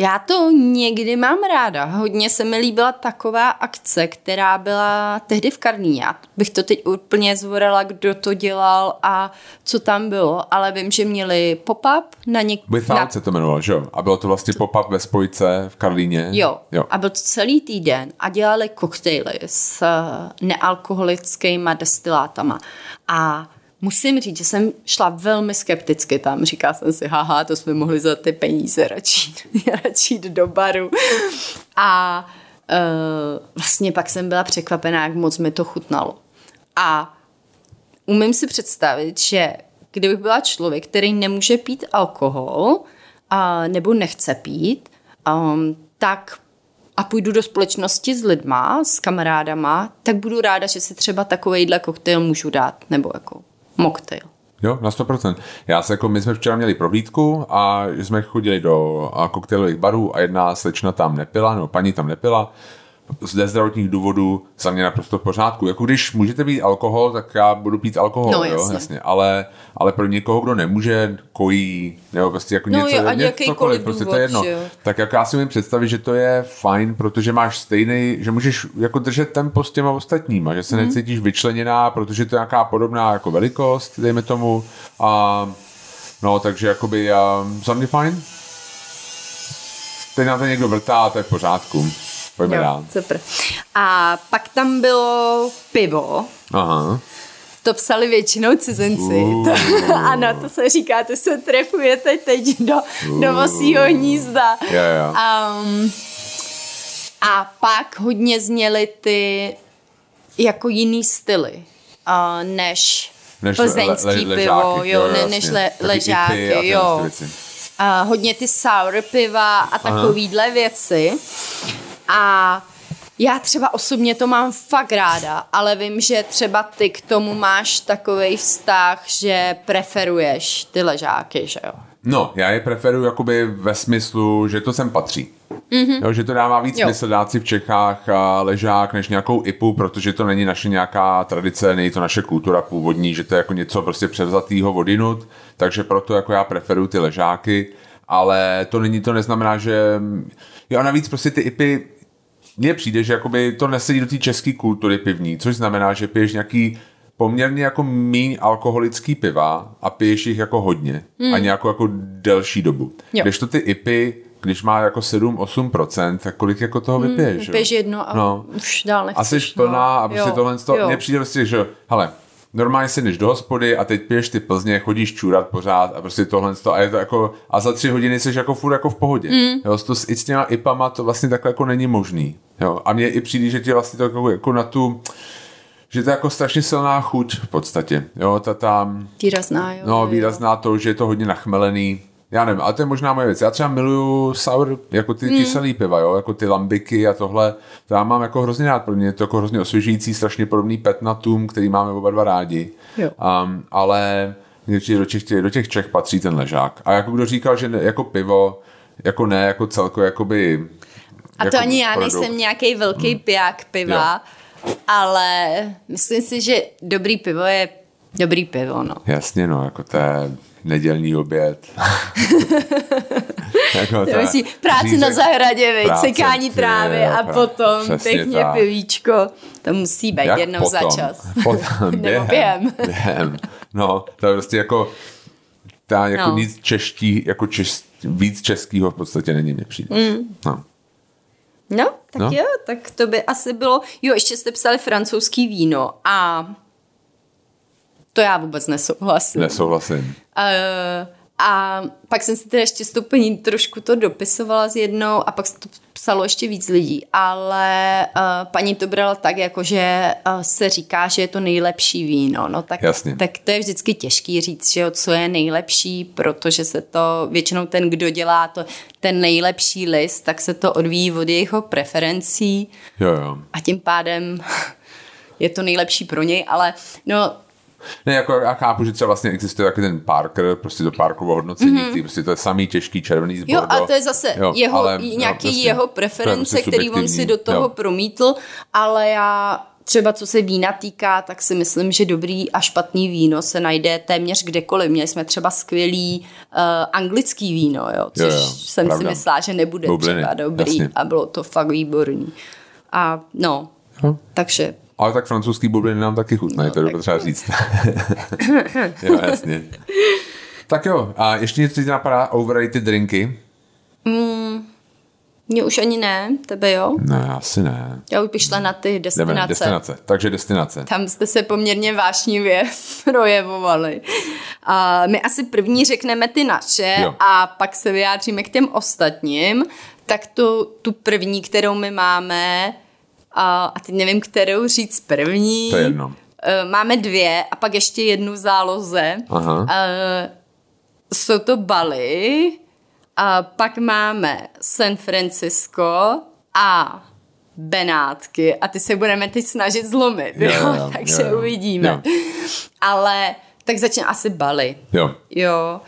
já to někdy mám ráda. Hodně se mi líbila taková akce, která byla tehdy v Karlíně. Já bych to teď úplně zvorala, kdo to dělal a co tam bylo, ale vím, že měli pop-up na něk... Without na... se to jmenovalo, že jo? A bylo to vlastně pop-up ve spojce v Karlíně. Jo. jo. a byl to celý týden a dělali koktejly s eh, nealkoholickými destilátama. A musím říct, že jsem šla velmi skepticky tam. Říkala jsem si, haha, to jsme mohli za ty peníze radši, [laughs] radši jít do baru. A uh, vlastně pak jsem byla překvapená, jak moc mi to chutnalo. A umím si představit, že kdybych byla člověk, který nemůže pít alkohol a, nebo nechce pít, um, tak a půjdu do společnosti s lidma, s kamarádama, tak budu ráda, že si třeba takovejhle koktejl můžu dát, nebo jako mocktail. Jo, na 100%. Já se jako, my jsme včera měli prohlídku a jsme chodili do koktejlových barů a jedna slečna tam nepila, nebo paní tam nepila. Z zdravotních důvodů za mě naprosto v pořádku. Jako když můžete pít alkohol, tak já budu pít alkohol, No, jo, jasně. jasně. Ale, ale pro někoho, kdo nemůže, kojí, nebo prostě jako No něco, jo, ať ně- jakýkoliv cokoliv, prostě to důvod, je jedno. že jo. Tak jak já si umím představit, že to je fajn, protože máš stejný, že můžeš jako držet tempo s těma ostatníma, že se mm. necítíš vyčleněná, protože to je nějaká podobná jako velikost, dejme tomu. A no, takže jakoby já, za mě fajn. Teď na to někdo vrtá to je v pořádku. Pojďme Jo, dál. super. A pak tam bylo pivo, Aha. to psali většinou cizinci. Uh. To, [laughs] ano, to se říká, to se trefujete teď do, do vosího hnízda. Jo, jo. Um, a pak hodně zněly ty jako jiný styly, uh, než, Než plzeňský le- le- pivo, ležáky, jo, jo, ne, jasně. než le, ležáky, a jo. A hodně ty sour piva a takovýhle věci. A já třeba osobně to mám fakt ráda, ale vím, že třeba ty k tomu máš takový vztah, že preferuješ ty ležáky, že jo? No, já je preferuji jakoby ve smyslu, že to sem patří. Mm-hmm. Jo, že to dává víc Jo. smysl dát si v Čechách a ležák než nějakou IPu, protože to není naše nějaká tradice, není to naše kultura původní, že to je jako něco prostě převzatýho vodinut, takže proto jako já preferuji ty ležáky, ale to není, to neznamená, že jo a navíc prostě ty IPy mně přijde, že jakoby to nesedí do té české kultury pivní, což znamená, že piješ nějaký poměrně jako míň alkoholický piva a piješ jich jako hodně hmm. a nějakou jako delší dobu. Jo. Když to ty IPy, když má jako 7-8%, tak kolik jako toho vypiješ? že jo? Piješ jedno a No. už dál A nechceš. jsi plná a prostě Jo, tohle, to, jo. mně přijde prostě, že hele, normálně si jdeš do hospody a teď piješ ty Plzně, chodíš čůrat pořád a prostě tohle to, a je to jako, a za tři hodiny jsi jako furt jako v pohodě. Mm. Jo, to s, i s těma IPama to vlastně takhle jako není možný. Jo, a mně i přijde, že ti vlastně to jako, jako na tu, že to je jako strašně silná chuť v podstatě. Jo, ta tam, Výrazná, jo. no jo. výrazná to, že je to hodně nachmelený. Já nevím, ale to je možná moje věc. Já třeba miluju sour, jako ty kyselý piva, jo, jako ty lambiky a tohle. To já mám jako hrozně rád, pro mě je to jako hrozně osvěžující, strašně podobný petnatum, který máme oba dva rádi. Jo. Um, ale do těch, do těch Čech patří ten ležák. A jako kdo říkal, že ne, jako pivo, jako ne, jako celko, jakoby... A to jako ani já produkt. nejsem nějaký velký Hmm. piják piva, ale myslím si, že dobrý pivo je dobrý pivo, no. Jasně, no, jako to je nedělní oběd. [laughs] jako To myslí práci řízek- na zahradě, práce, sekání trávy jo, a pra- potom pěkně tak. pivíčko. To musí být Jak jednou potom? za čas. [laughs] Potom, [laughs] Nebo během. během. No, to je prostě jako ta jako No. nic čeští, jako češ, víc českýho v podstatě není, mně přijde. Mm. No. No, tak no. jo, tak to by asi bylo... Jo, ještě jste psali francouzský víno a to já vůbec nesouhlasím. Nesouhlasím. Uh, a pak jsem si teda ještě s tou paní trošku to dopisovala s jednou a pak se to psalo ještě víc lidí, ale uh, paní to brala tak, jako že uh, se říká, že je to nejlepší víno, no tak, Jasně. tak to je vždycky těžký říct, že jo, co je nejlepší, protože se to většinou ten, kdo dělá to, ten nejlepší list, tak se to odvíjí od jeho preferencí Jo, jo. a tím pádem [laughs] je to nejlepší pro něj, ale no Ne, jako já chápu, že třeba vlastně existuje taky ten Parker, prostě to Parkovo hodnocení, mm-hmm. který prostě to je samý těžký červený z Mhm. Jo, a to je zase Jo, jeho, ale, jo, nějaký jasně. jeho To je preference, prostě který on si do toho Jo. promítl, ale já třeba co se vína týká, tak si myslím, že dobrý a špatný víno se najde téměř kdekoliv. Měli jsme třeba skvělý uh, anglický víno, jo, což Jo, jo, jsem pravda. si myslela, že nebude Bubliny, třeba dobrý jasně. a bylo to fakt výborný. A no, Jo. takže Ale tak francouzský bubliny nám taky chutnají, No, to je potřeba říct. [laughs] [laughs] jo, jasně. Tak jo, a ještě něco ti napadá overrated drinky? mě už ani ne, tebe jo? Ne, asi ne. Já už bych šla na ty Jdeme, destinace. destinace. Takže destinace. Tam jste se poměrně vášnivě [laughs] projevovali. A my asi první řekneme ty naše jo. a pak se vyjádříme k těm ostatním. Tak tu, tu první, kterou my máme, a, a teď nevím, kterou říct první. To je jedno. Eh, Máme dvě a pak ještě jednu v záloze. Aha. Eh, Jsou to Bali, a pak máme San Francisco a Benátky a ty se budeme teď snažit zlomit, Jo, jo, jo, [laughs] takže jo, jo. uvidíme. Jo. Ale tak začne asi Bali. Jo. Jo.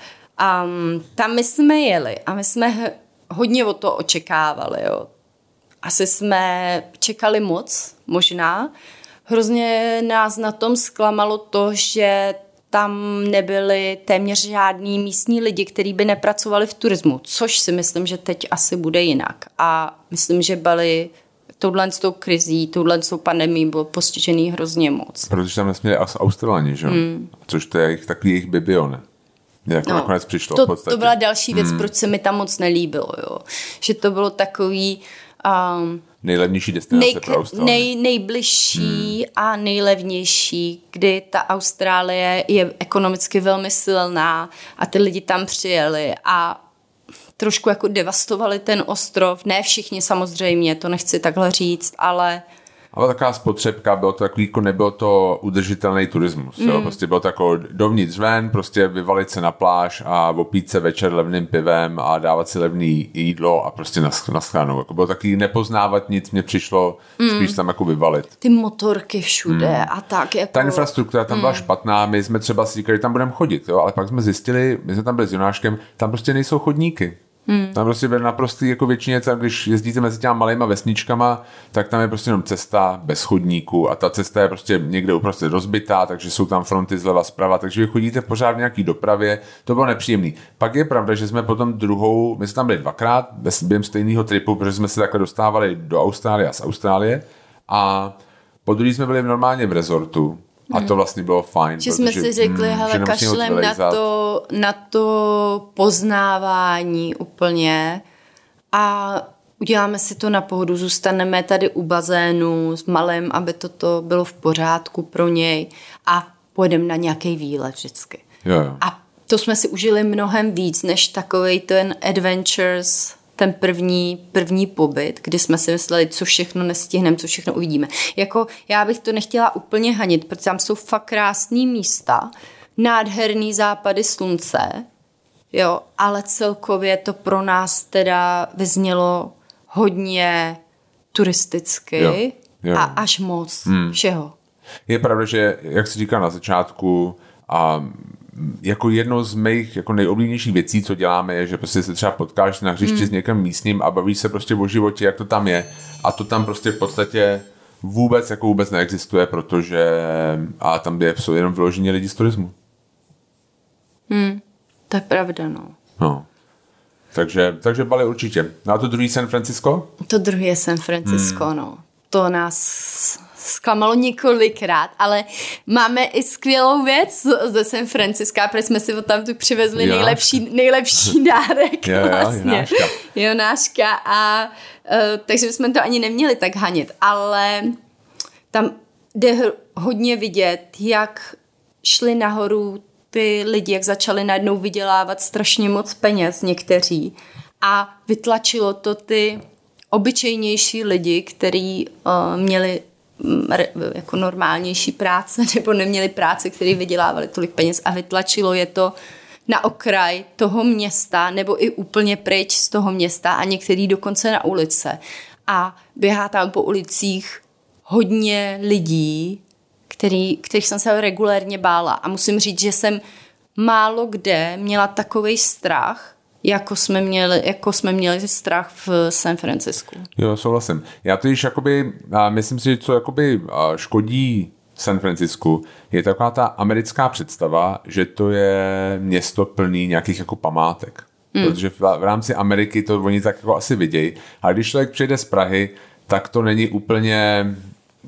Um, tam my jsme jeli a my jsme hodně o to očekávali, jo. Asi jsme čekali moc, možná. Hrozně nás na tom zklamalo to, že tam nebyli téměř žádní místní lidi, kteří by nepracovali v turismu, což si myslím, že teď asi bude jinak. A myslím, že byli touhle s tou krizí, touhle s tou pandemí bylo postižený hrozně moc. Protože tam nesměli Australani, že? Mm. Což to je jejich, takový jejich bibione. Jako no, nakonec přišlo to, to byla další věc, hmm. proč se mi tam moc nelíbilo, jo. Že to bylo takový um, Nejlevnější destinace nej, pro Austrálii. nej, nejbližší hmm. a nejlevnější, kdy ta Austrálie je ekonomicky velmi silná a ty lidi tam přijeli a trošku jako devastovali ten ostrov. Ne všichni samozřejmě, to nechci takhle říct, ale Ale taková spotřebka, bylo to takový, jako nebyl to udržitelný turismus. Mm. Jo? Prostě bylo to jako dovnitř ven, prostě vyvalit se na pláž a opít se večer levným pivem a dávat si levný jídlo a prostě na, na schránu. Jako bylo taky nepoznávat nic, mně přišlo mm. spíš tam jako vyvalit. ty motorky všude hmm. a tak. Jako... Ta infrastruktura tam byla špatná, my jsme třeba si říkali, že tam budeme chodit, jo? ale pak jsme zjistili, my jsme tam byli s Jonáškem, tam prostě nejsou chodníky. Hmm. Tam prostě byl naprostý jako většině, tam, když jezdíte mezi těma malýma vesničkama, tak tam je prostě jenom cesta bez chodníku a ta cesta je prostě někde uprostřed rozbitá, takže jsou tam fronty zleva zprava, takže vy chodíte pořád v nějaký dopravě, to bylo nepříjemný. Pak je pravda, že jsme potom druhou, my jsme tam byli dvakrát, během stejného tripu, protože jsme se takhle dostávali do Austrálie a z Austrálie a po druhý jsme byli normálně v rezortu a to vlastně bylo fajn. Že jsme si řekli, mm, hele, kašlem na to, na to poznávání úplně a uděláme si to na pohodu, zůstaneme tady u bazénu s malým, aby toto bylo v pořádku pro něj a pojedeme na nějaký výlet vždycky. Jo, jo. A to jsme si užili mnohem víc, než takovej ten adventures, ten první, první pobyt, kdy jsme si mysleli, co všechno nestihneme, co všechno uvidíme. Jako já bych to nechtěla úplně hanit, protože tam jsou fakt krásné místa, nádherný západy slunce, jo, ale celkově to pro nás teda vyznělo hodně turisticky Jo, jo. a až moc hmm. všeho. Je pravda, že, jak jsi říkal na začátku, a jako jedno z mých jako nejoblíbenějších věcí, co děláme, je, že prostě se třeba potkáš na hřišti hmm. s někým místním a bavíš se prostě o životě, jak to tam je. A to tam prostě v podstatě vůbec jako vůbec neexistuje, protože a tam je, jsou jenom vyložení lidi z turismu. To je pravda, no. No. Takže, takže Bali určitě. No a to druhý San Francisco? To druhé je San Francisco, hmm. no. To nás zklamalo několikrát, ale máme i skvělou věc ze San Francisca, protože jsme si od tam tu přivezli Jonáška. nejlepší, nejlepší [laughs] dárek Jo, jo, vlastně. Jonáška. Jonáška a uh, takže bychom to ani neměli tak hanit, ale tam jde hodně vidět, jak šli nahoru ty lidi, jak začali najednou vydělávat strašně moc peněz někteří a vytlačilo to ty obyčejnější lidi, kteří uh, měli mm, re- jako normálnější práce [laughs] nebo neměli práce, který vydělávali tolik peněz a vytlačilo je to na okraj toho města nebo i úplně pryč z toho města a některý dokonce na ulice. A běhá tam po ulicích hodně lidí, který, kterých jsem se regulérně bála. A musím říct, že jsem málo kde měla takový strach, jako jsme měli, jako jsme měli strach v San Francisku. Jo, souhlasím. Já to již jakoby, a myslím si, že co jakoby škodí San Francisku, je taková ta americká představa, že to je město plný nějakých jako památek. Hmm. Protože v, v rámci Ameriky to oni tak jako asi vidějí. A když člověk přijde z Prahy, tak to není úplně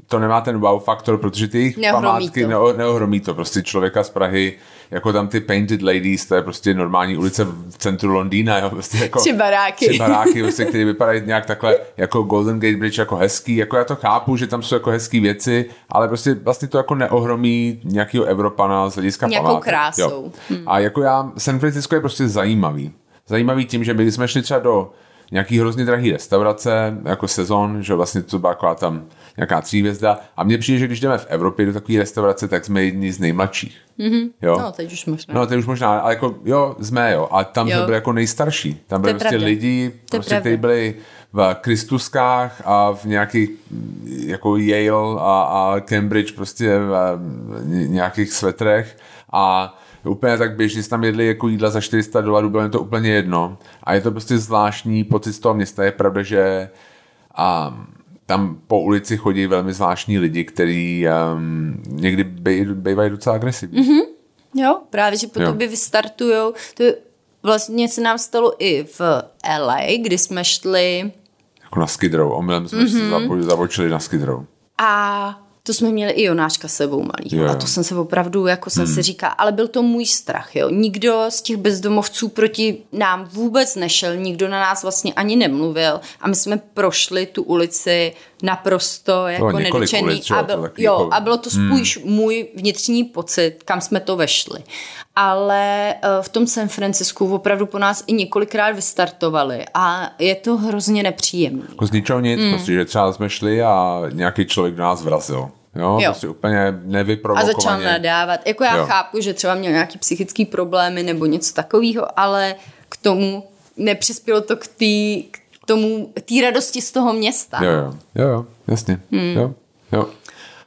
to nemá ten wow faktor, protože ty jejich Neohromí památky to. neo, neohromí to. Prostě člověka z Prahy, jako tam ty Painted Ladies, to je prostě normální ulice v centru Londýna, jo, prostě jako Tři baráky. Tři baráky, prostě, které vypadají nějak takhle jako Golden Gate Bridge jako hezký, jako já to chápu, že tam jsou jako hezký věci, ale prostě vlastně to jako neohromí nějakého Evropana z hlediska Nějakou památek. krásou. Jo. A jako já, San Francisco je prostě zajímavý. Zajímavý tím, že my jsme šli třeba do nějaký hrozně drahý restaurace, jako sezon, že vlastně to byla taková tam nějaká tříhvězda. A mně přijde, že když jdeme v Evropě do takové restaurace, tak jsme jedni z nejmladších. Mm-hmm. Jo? No, teď už možná. No, teď už možná, ale jako, jo, jsme, jo. A tam Jo. jsme byli jako nejstarší. Tam byli prostě pravda. lidi, prostě, kteří byli v Kristuskách a v nějakých jako Yale a, a Cambridge prostě v nějakých svetrech a úplně tak běžně tam jedli jako jídla za 400 dolarů, bylo jim to úplně jedno. A je to prostě zvláštní pocit z toho města. Je pravda, že a tam po ulici chodí velmi zvláštní lidi, kteří um, někdy bej, bývají docela agresivní. Mm-hmm. Jo, právě, že po Jo. tobě vystartujou. To je, vlastně se nám stalo i v LA, kdy jsme šli Jako na Skid Row. Omylem jsme mm-hmm. se zavočili na Skid Row. a to jsme měli i Jonáška sebou malý. A to jsem se opravdu, jako jsem si říká, ale byl to můj strach, jo. Nikdo z těch bezdomovců proti nám vůbec nešel, nikdo na nás vlastně ani nemluvil a my jsme prošli tu ulici naprosto jako nedotčený. ulic, a, byl, jo, jako- a bylo to spíš hmm. můj vnitřní pocit, kam jsme to vešli. Ale eh, v tom San Francisku opravdu po nás i několikrát vystartovali a je to hrozně nepříjemné. Jako z ničeho nic, mm. prostě, že třeba jsme šli a nějaký člověk do nás vrazil. Jo, Jo. prostě úplně A nevyprovokovaně. začal nadávat. Jako já Jo. chápu, že třeba měl nějaký psychický problémy nebo něco takového, ale k tomu nepřispělo to k, tý, k tomu, té radosti z toho města. Jo, jo, jo, jo jasně. Hmm. Jo, jo.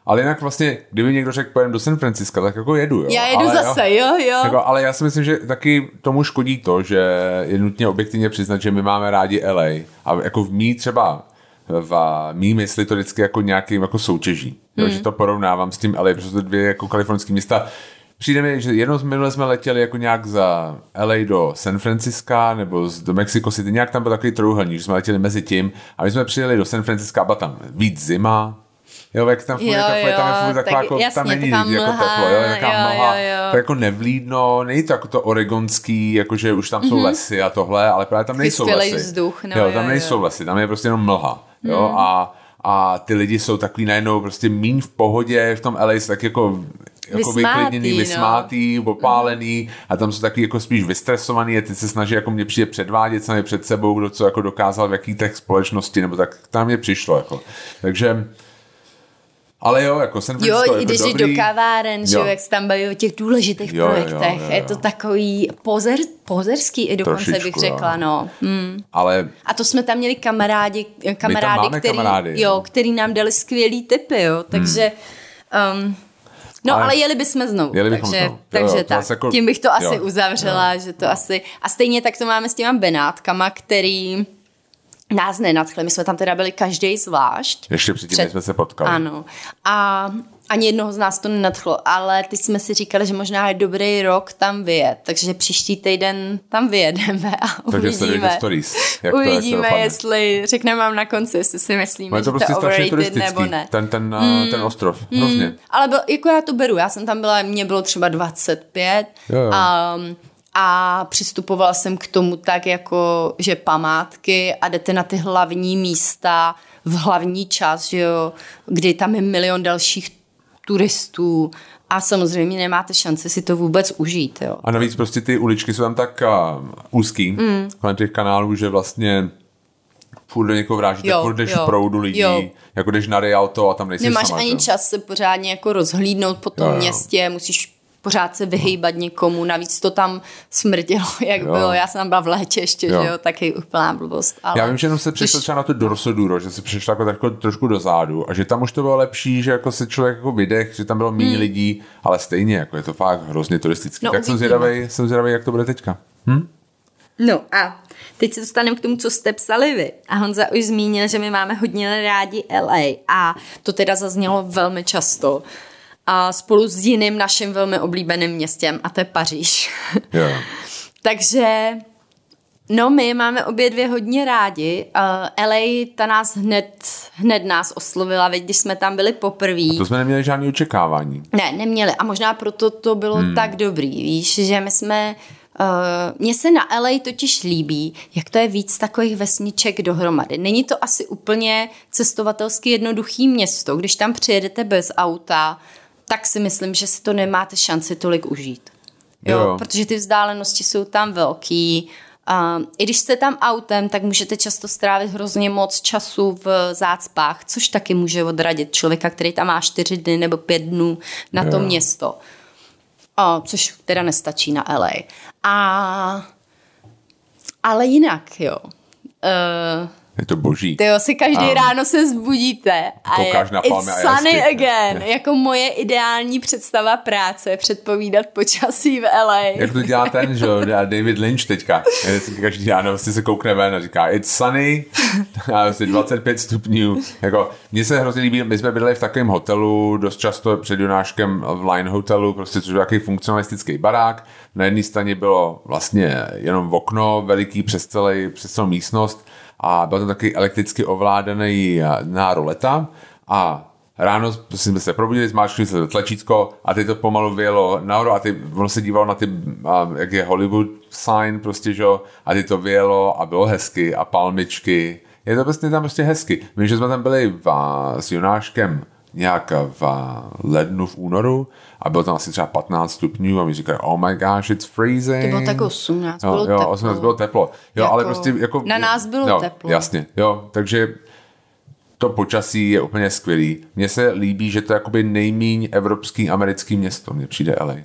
Ale jinak vlastně, kdyby někdo řekl, pojedem do San Francisca, tak jako jedu, jo. Já jedu ale, zase, jo, jo. Jako, ale já si myslím, že taky tomu škodí to, že je nutně objektivně přiznat, že my máme rádi LA. A jako v mý třeba v mý mysli to vždycky jako nějakým jako soutěží. Jo, že to porovnávám s tím LA, protože to dvě jako kalifornské města. Přijde mi, že jednou z minule jsme letěli jako nějak za LA do San Francisca nebo z- do Mexico City, nějak tam byl takový trojuhelník, že jsme letěli mezi tím a my jsme přijeli do San Francisca a byla tam víc zima, Jo, jak tam furt, Jo, jo, takový, tam je jo, furt taková, tak jako, jasně, tam není jako mlha, teplo, jo, taková jo, mlha, jo, jo. to jako nevlídno, není to jako to oregonský, jakože už tam jsou lesy a tohle, ale právě tam nejsou skvělej lesy. vzduch, no, jo, jo, tam jo. nejsou lesy, tam je prostě jenom mlha, jo, a, a ty lidi jsou takový najednou prostě míň v pohodě, v tom LA tak jako jako vyklidněný, no. vysmátý, opálený a tam jsou taky jako spíš vystresovaný a ty se snaží jako mě přijde předvádět sami před sebou, kdo co jako dokázal v jaký těch společnosti, nebo tak tam mě přišlo jako. Takže ale jo, jako San Jo, Francisco i jako když jdeš dobrý. do kaváren, že Jo. jo, jak se tam baví o těch důležitých Jo, jo, projektech. jo, jo. Je to takový pozer, pozerský i dokonce Trošičku, bych řekla, jo. no. Hmm. Ale A to jsme tam měli kamarádi, kamarády, který, kamarády, jo, jo. který nám dali skvělý tipy, jo, takže... Um, no, Ale- ale, jeli bychom znovu. Jeli bychom takže znovu. Jo, takže jo, to tak, jako- tím bych to asi jo, uzavřela, že to asi... A stejně tak to máme s těma Benátkama, který nás nenadchli. My jsme tam teda byli každý zvlášť. ještě předtím, Před- jsme se potkali. Ano. A ani jednoho z nás to nenadchlo, ale ty jsme si říkali, že možná je dobrý rok tam vyjet, takže příští týden tam vyjedeme a Takže uvidíme. stories, jak to- jak to uvidíme, jestli řekneme vám na konci, jestli si myslíme, je že to prostě to overrated turistický, nebo ne. ten, ten, mm. ten ostrov, hrozně. Ale byl, jako já to beru, já jsem tam byla, mě bylo třeba 25 Jo, jo. a, a přistupovala jsem k tomu tak jako, že památky a jdete na ty hlavní místa v hlavní čas, že jo, kdy tam je milion dalších turistů a samozřejmě nemáte šanci si to vůbec užít, jo. A navíc prostě ty uličky jsou tam tak uh, úzký, mm. kolem těch kanálů, že vlastně furt do někoho vrážíte, Jo, furt jdeš jo, proudu lidí, jo. jako jdeš na Rialto a tam nejsi Nemáš sama. ani jo? čas se pořádně jako rozhlídnout po tom Jo, jo. městě, musíš pořád se vyhejbat někomu, navíc to tam smrdělo, [laughs] jak Jo. bylo. Já jsem tam byla v létě ještě, Jo. že jo, taky úplná blbost. Ale... Já vím, že jenom se přišel Což- třeba na to Dorsoduro, že se přišel jako, jako trošku dozadu a že tam už to bylo lepší, že jako se člověk jako vydech, že tam bylo méně lidí, ale stejně jako je to fakt hrozně turistický. No, tak jsem uvidíme. zvědavý, jsem zvědavý, jak to bude teďka. No a teď se dostaneme k tomu, co jste psali vy. A Honza už zmínil, že my máme hodně rádi LA a to teda zaznělo velmi často. A spolu s jiným naším velmi oblíbeným městem a to je Paříž. Jo. [laughs] Takže no my máme obě dvě hodně rádi. Uh, LA ta nás hned, hned nás oslovila, veď když jsme tam byli poprvé. To jsme neměli žádné očekávání. Ne, neměli a možná proto to bylo hmm. tak dobrý, víš, že my jsme Uh, mně se na LA totiž líbí, jak to je víc takových vesniček dohromady. Není to asi úplně cestovatelsky jednoduchý město. Když tam přijedete bez auta, tak si myslím, že si to nemáte šanci tolik užít. Jo, Jo. protože ty vzdálenosti jsou tam velký. Uh, I když jste tam autem, tak můžete často strávit hrozně moc času v zácpách, což taky může odradit člověka, který tam má čtyři dny nebo pět dnů na to Jo. město. O, což teda nestačí na LA. A, ale jinak, jo. Uh, Je to boží. ty jo, si každý Ano. ráno se zbudíte a je, na palmy it's a sunny jasky. again. [laughs] Jako moje ideální představa práce, předpovídat počasí v LA. Jak to dělá ten, že [laughs] David Lynch teďka. Každý ráno vlastně se koukne ven a říká it's sunny a vlastně 25 stupňů. Jako, mně se hrozně líbí, my jsme bydleli v takovém hotelu, dost často před Jonáškem v Line hotelu, prostě což byl takový funkcionalistický barák. Na jedné straně bylo vlastně jenom okno, veliký přes, celý, přes celou místnost a byl tam taky elektricky ovládaný eh, na roleta a Ráno jsme se probudili, zmáčkli se tlačítko a teď to pomalu vyjelo nahoru a ty, ono se dívalo na ty, a, jak je Hollywood sign prostě, že a ty to vyjelo a bylo hezky a palmičky. Je to prostě tam prostě hezky. Vím, že jsme tam byli v, a, s Jonáškem nějak v a, lednu, v únoru a bylo tam asi třeba 15 stupňů a mi říkali, oh my gosh, it's freezing. To bylo tak 18, jo, bylo jo, teplo. 18 bylo teplo. Jo, Jako- ale prostě jako... Na nás bylo jo, teplo. Jasně, jo, takže to počasí je úplně skvělý. Mně se líbí, že to je jakoby nejmíň evropský americký město, mně přijde LA.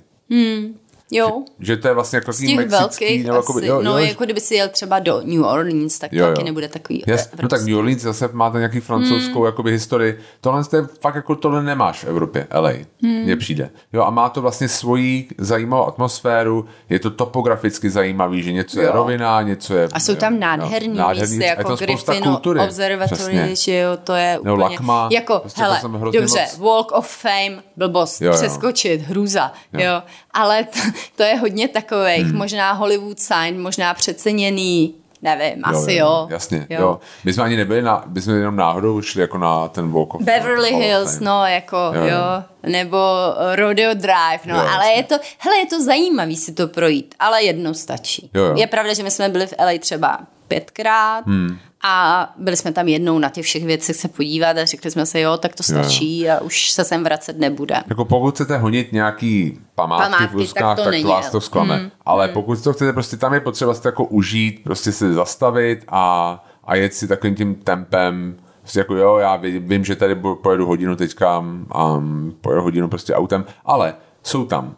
Jo, Že to je vlastně jako z takový těch mexický, velkých nebo asi, jakoby, jo, no jo, jako kdyby si jel třeba do New Orleans, tak Jo, to taky jo. nebude takový Yes. No tak New Orleans zase máte nějaký francouzskou hmm. jakoby historii. Tohle je fakt jako tohle nemáš v Evropě, LA, hmm. mně přijde. Jo a má to vlastně svoji zajímavou atmosféru, je to topograficky zajímavý, že něco je Jo. rovina, něco je... A jsou tam jo, nádherný jo, místy, a je jako Griffin kultury. Observatory, Přesně. že jo, to je Nebo úplně... Lakma, jako, prostě hele, dobře, moc- Walk of Fame, blbost, Jo, jo. přeskočit, hrůza, jo. Jo. jo. Ale to, to je hodně takových, hmm. možná Hollywood sign, možná přeceněný, nevím, asi jo. Jasně, jo. jo. My jsme ani nebyli, na, my jsme jenom náhodou šli jako na ten Walk of Beverly Hall Hills, no, jako, Jo, jo, jo. jo. nebo uh, Rodeo Drive, no, Jo, jo, ale jasně. je to, hele, je to zajímavý si to projít, ale jednou stačí. Jo, jo. Je pravda, že my jsme byli v LA třeba pětkrát hmm. A byli jsme tam jednou na těch všech věcech se podívat a řekli jsme si, jo, tak to Jo, jo. stačí a už se sem vracet nebude. Jako pokud chcete honit nějaký památky, Památky, v úzkách, tak to tak, není, vás to zklame. Hmm. Ale pokud to chcete, prostě tam je potřeba si to jako užít, prostě si zastavit a, a jet si takovým tím tempem, prostě jako jo, já vím, vím že tady pojedu hodinu teďka, um, pojedu hodinu prostě autem, ale jsou tam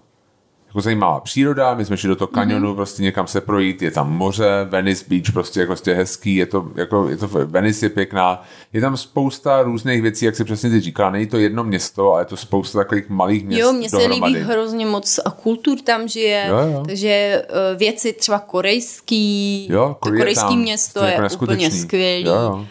jako zajímavá příroda, my jsme šli do toho kanionu, mm-hmm. prostě někam se projít, je tam moře, Venice Beach, prostě jako prostě hezký, je to, jako, je to, Venice je pěkná, je tam spousta různých věcí, jak si přesně ty říkala, není to jedno město, ale je to spousta takových malých měst Jo, mně se dohromady. líbí hrozně moc a kultur tam žije, Jo, jo. takže eh, věci třeba korejský, Jo, to Korea korejský tam, město to je jako úplně skvělý Jo, jo.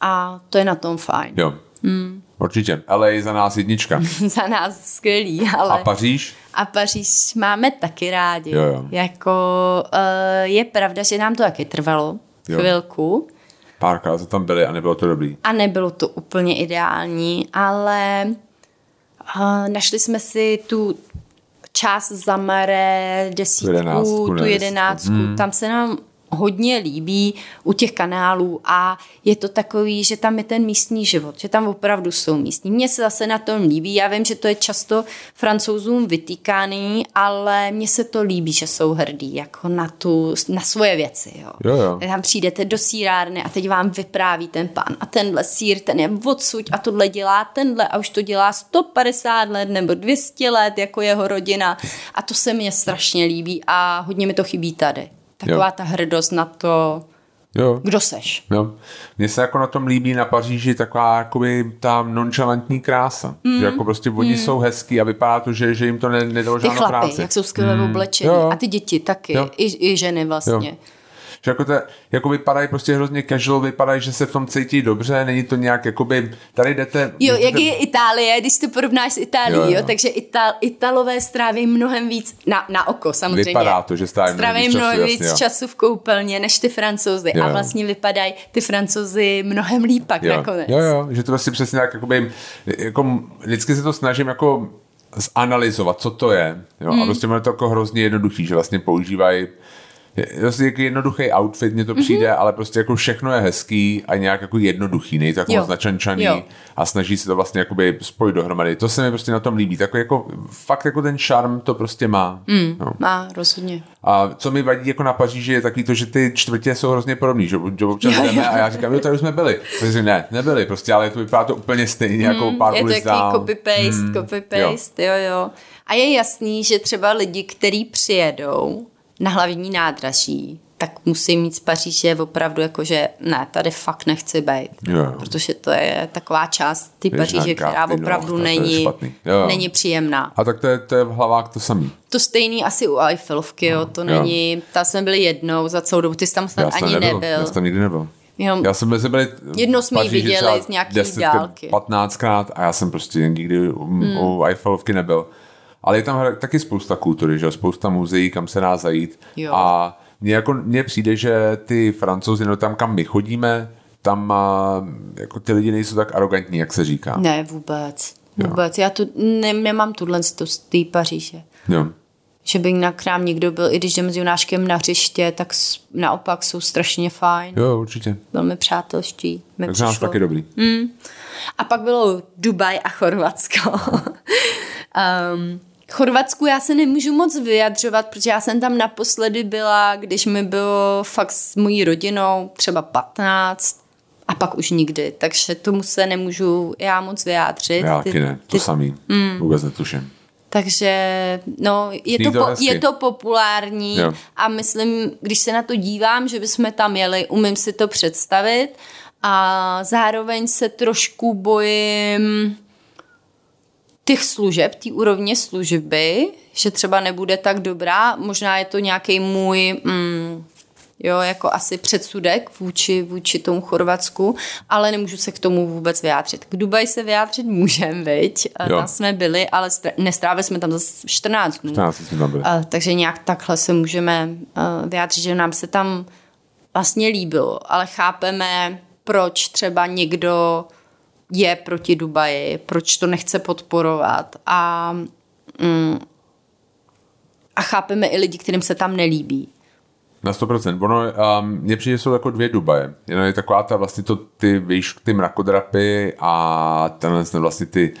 a to je na tom fajn. Jo. Hmm. Určitě. LA za nás jednička. [laughs] za nás skvělý, ale... A Paříž? A Paříž máme taky rádi. Jo, jo. Jako uh, je pravda, že nám to taky trvalo Jo. chvilku Párkrát jsme tam byli a nebylo to dobrý. a nebylo to úplně ideální, ale uh, našli jsme si tu část za Mare, desítku, jedenáctku, ne, tu jedenáctku, hmm. tam se nám hodně líbí u těch kanálů a je to takový, že tam je ten místní život, že tam opravdu jsou místní. Mně se zase na tom líbí, já vím, že to je často francouzům vytýkaný, ale mně se to líbí, že jsou hrdí jako na, tu, na svoje věci. Jo. Jo, jo. Tam přijdete do sírárny a teď vám vypráví ten pán a tenhle sír, ten je odsud a tohle dělá tenhle a už to dělá 150 let nebo 200 let jako jeho rodina a to se mně strašně líbí a hodně mi to chybí tady. Taková Jo. ta hrdost na to, Jo. kdo seš. Jo. Mně se jako na tom líbí na Paříži taková jakoby ta nonchalantní krása. Mm. Že jako prostě oni mm. jsou hezký a vypadá to, že, že jim to ne, nedalo Ty žádnou chlapy, práci. jak jsou skvěle mm. oblečení. A ty děti taky. Jo. I, I ženy vlastně. Jo. Že jako, to, jako vypadají prostě hrozně casual, vypadají, že se v tom cítí dobře, není to nějak jakoby, tady jdete... Jo, jdete, jak je Itálie, když to porovnáš s Itálií, Jo, jo, jo. takže Ital, Italové stráví mnohem víc, na, na oko samozřejmě. Vypadá to, že stráví mnohem stráví víc mnohem času, víc jasně, jo. času v koupelně, než ty francouzi. Jo, a vlastně vypadají ty francouzi mnohem líp pak jo. nakonec. Jo, jo, že to prostě přesně tak, jakoby, jako, vždycky se to snažím jako zanalizovat, co to je. Jo? Hmm. A prostě je to jako hrozně jednoduchý, že vlastně používají Vlastně jako jednoduchý outfit mně to přijde, Mhm. ale prostě jako všechno je hezký a nějak jako jednoduchý, to jako Jo. moc načančaný Jo. a snaží se to vlastně jakoby spojit dohromady. To se mi prostě na tom líbí. Takový jako, fakt jako ten šarm to prostě má. Hmm. No. Má, rozhodně. A co mi vadí jako na Paříži je takový to, že ty čtvrtě jsou hrozně podobný, že, že občas Jo, jo. jdeme a já říkám, jo, tady jsme byli. Takže ne, nebyli prostě, ale to vypadá to úplně stejně jako pár je to takový copy-paste, copy-paste, jo. jo, jo. A je jasný, že třeba lidi, kteří přijedou na hlavní nádraží, tak musí mít z Paříže opravdu jako, že ne, tady fakt nechci být. Jo. Protože to je taková část ty Paříže, která no, opravdu je není. Jo, není příjemná. A tak to je, to je v hlavách to samý. To stejný asi u Eiffelovky, jo, to jo. není, tam jsme byli jednou za celou dobu, ty jsi tam snad Já ani nebyl, nebyl. Já jsem tam nikdy nebyl. Jo. Já jsem mezi byli Jednou v jsme ji viděli z nějaký 10krát, dálky. 15krát a já jsem prostě nikdy u, hmm. u Eiffelovky nebyl. Ale je tam taky spousta kultury, že? jo, spousta muzeí, kam se dá zajít. Jo. A mně, jako, mně přijde, že ty francouzi, no tam, kam my chodíme, tam jako ty lidi nejsou tak arrogantní, jak se říká. Ne, vůbec. Vůbec. Já tu ne, nemám tuhle z té Paříže. Jo. Že by na k nám někdo byl, i když jdeme s Jonáškem na hřiště, tak naopak jsou strašně fajn. jo, určitě. Velmi přátelští. Mi Takže nás taky dobrý. A pak bylo Dubaj a Chorvatsko. [laughs] um, Chorvatsku já se nemůžu moc vyjadřovat, protože já jsem tam naposledy byla, když mi bylo fakt s mojí rodinou třeba 15 a pak už nikdy, takže tomu se nemůžu já moc vyjádřit. Já taky ne, to samý. Vůbec netuším. Takže no, je Zní to, to po, je to populární Jo. a myslím, když se na to dívám, že bychom tam jeli, umím si to představit a zároveň se trošku bojím těch služeb, té úrovně služby, že třeba nebude tak dobrá, možná je to nějaký můj mm, jo, jako asi předsudek vůči, vůči tomu Chorvatsku, ale nemůžu se k tomu vůbec vyjádřit. K Dubaji se vyjádřit můžem, viď? Jo. Tam jsme byli, ale nestrávili jsme tam zase 14 dnů. 14 jsme tam byli. A, takže nějak takhle se můžeme uh, vyjádřit, že nám se tam vlastně líbilo, ale chápeme, proč třeba někdo je proti Dubaji, proč to nechce podporovat a, mm, a chápeme i lidi, kterým se tam nelíbí. Na 100%. Ono, um, mně přijde, jsou jako dvě Dubaje. Jedna je taková ta vlastně to, ty, víš, ty mrakodrapy a tenhle ten vlastně ty,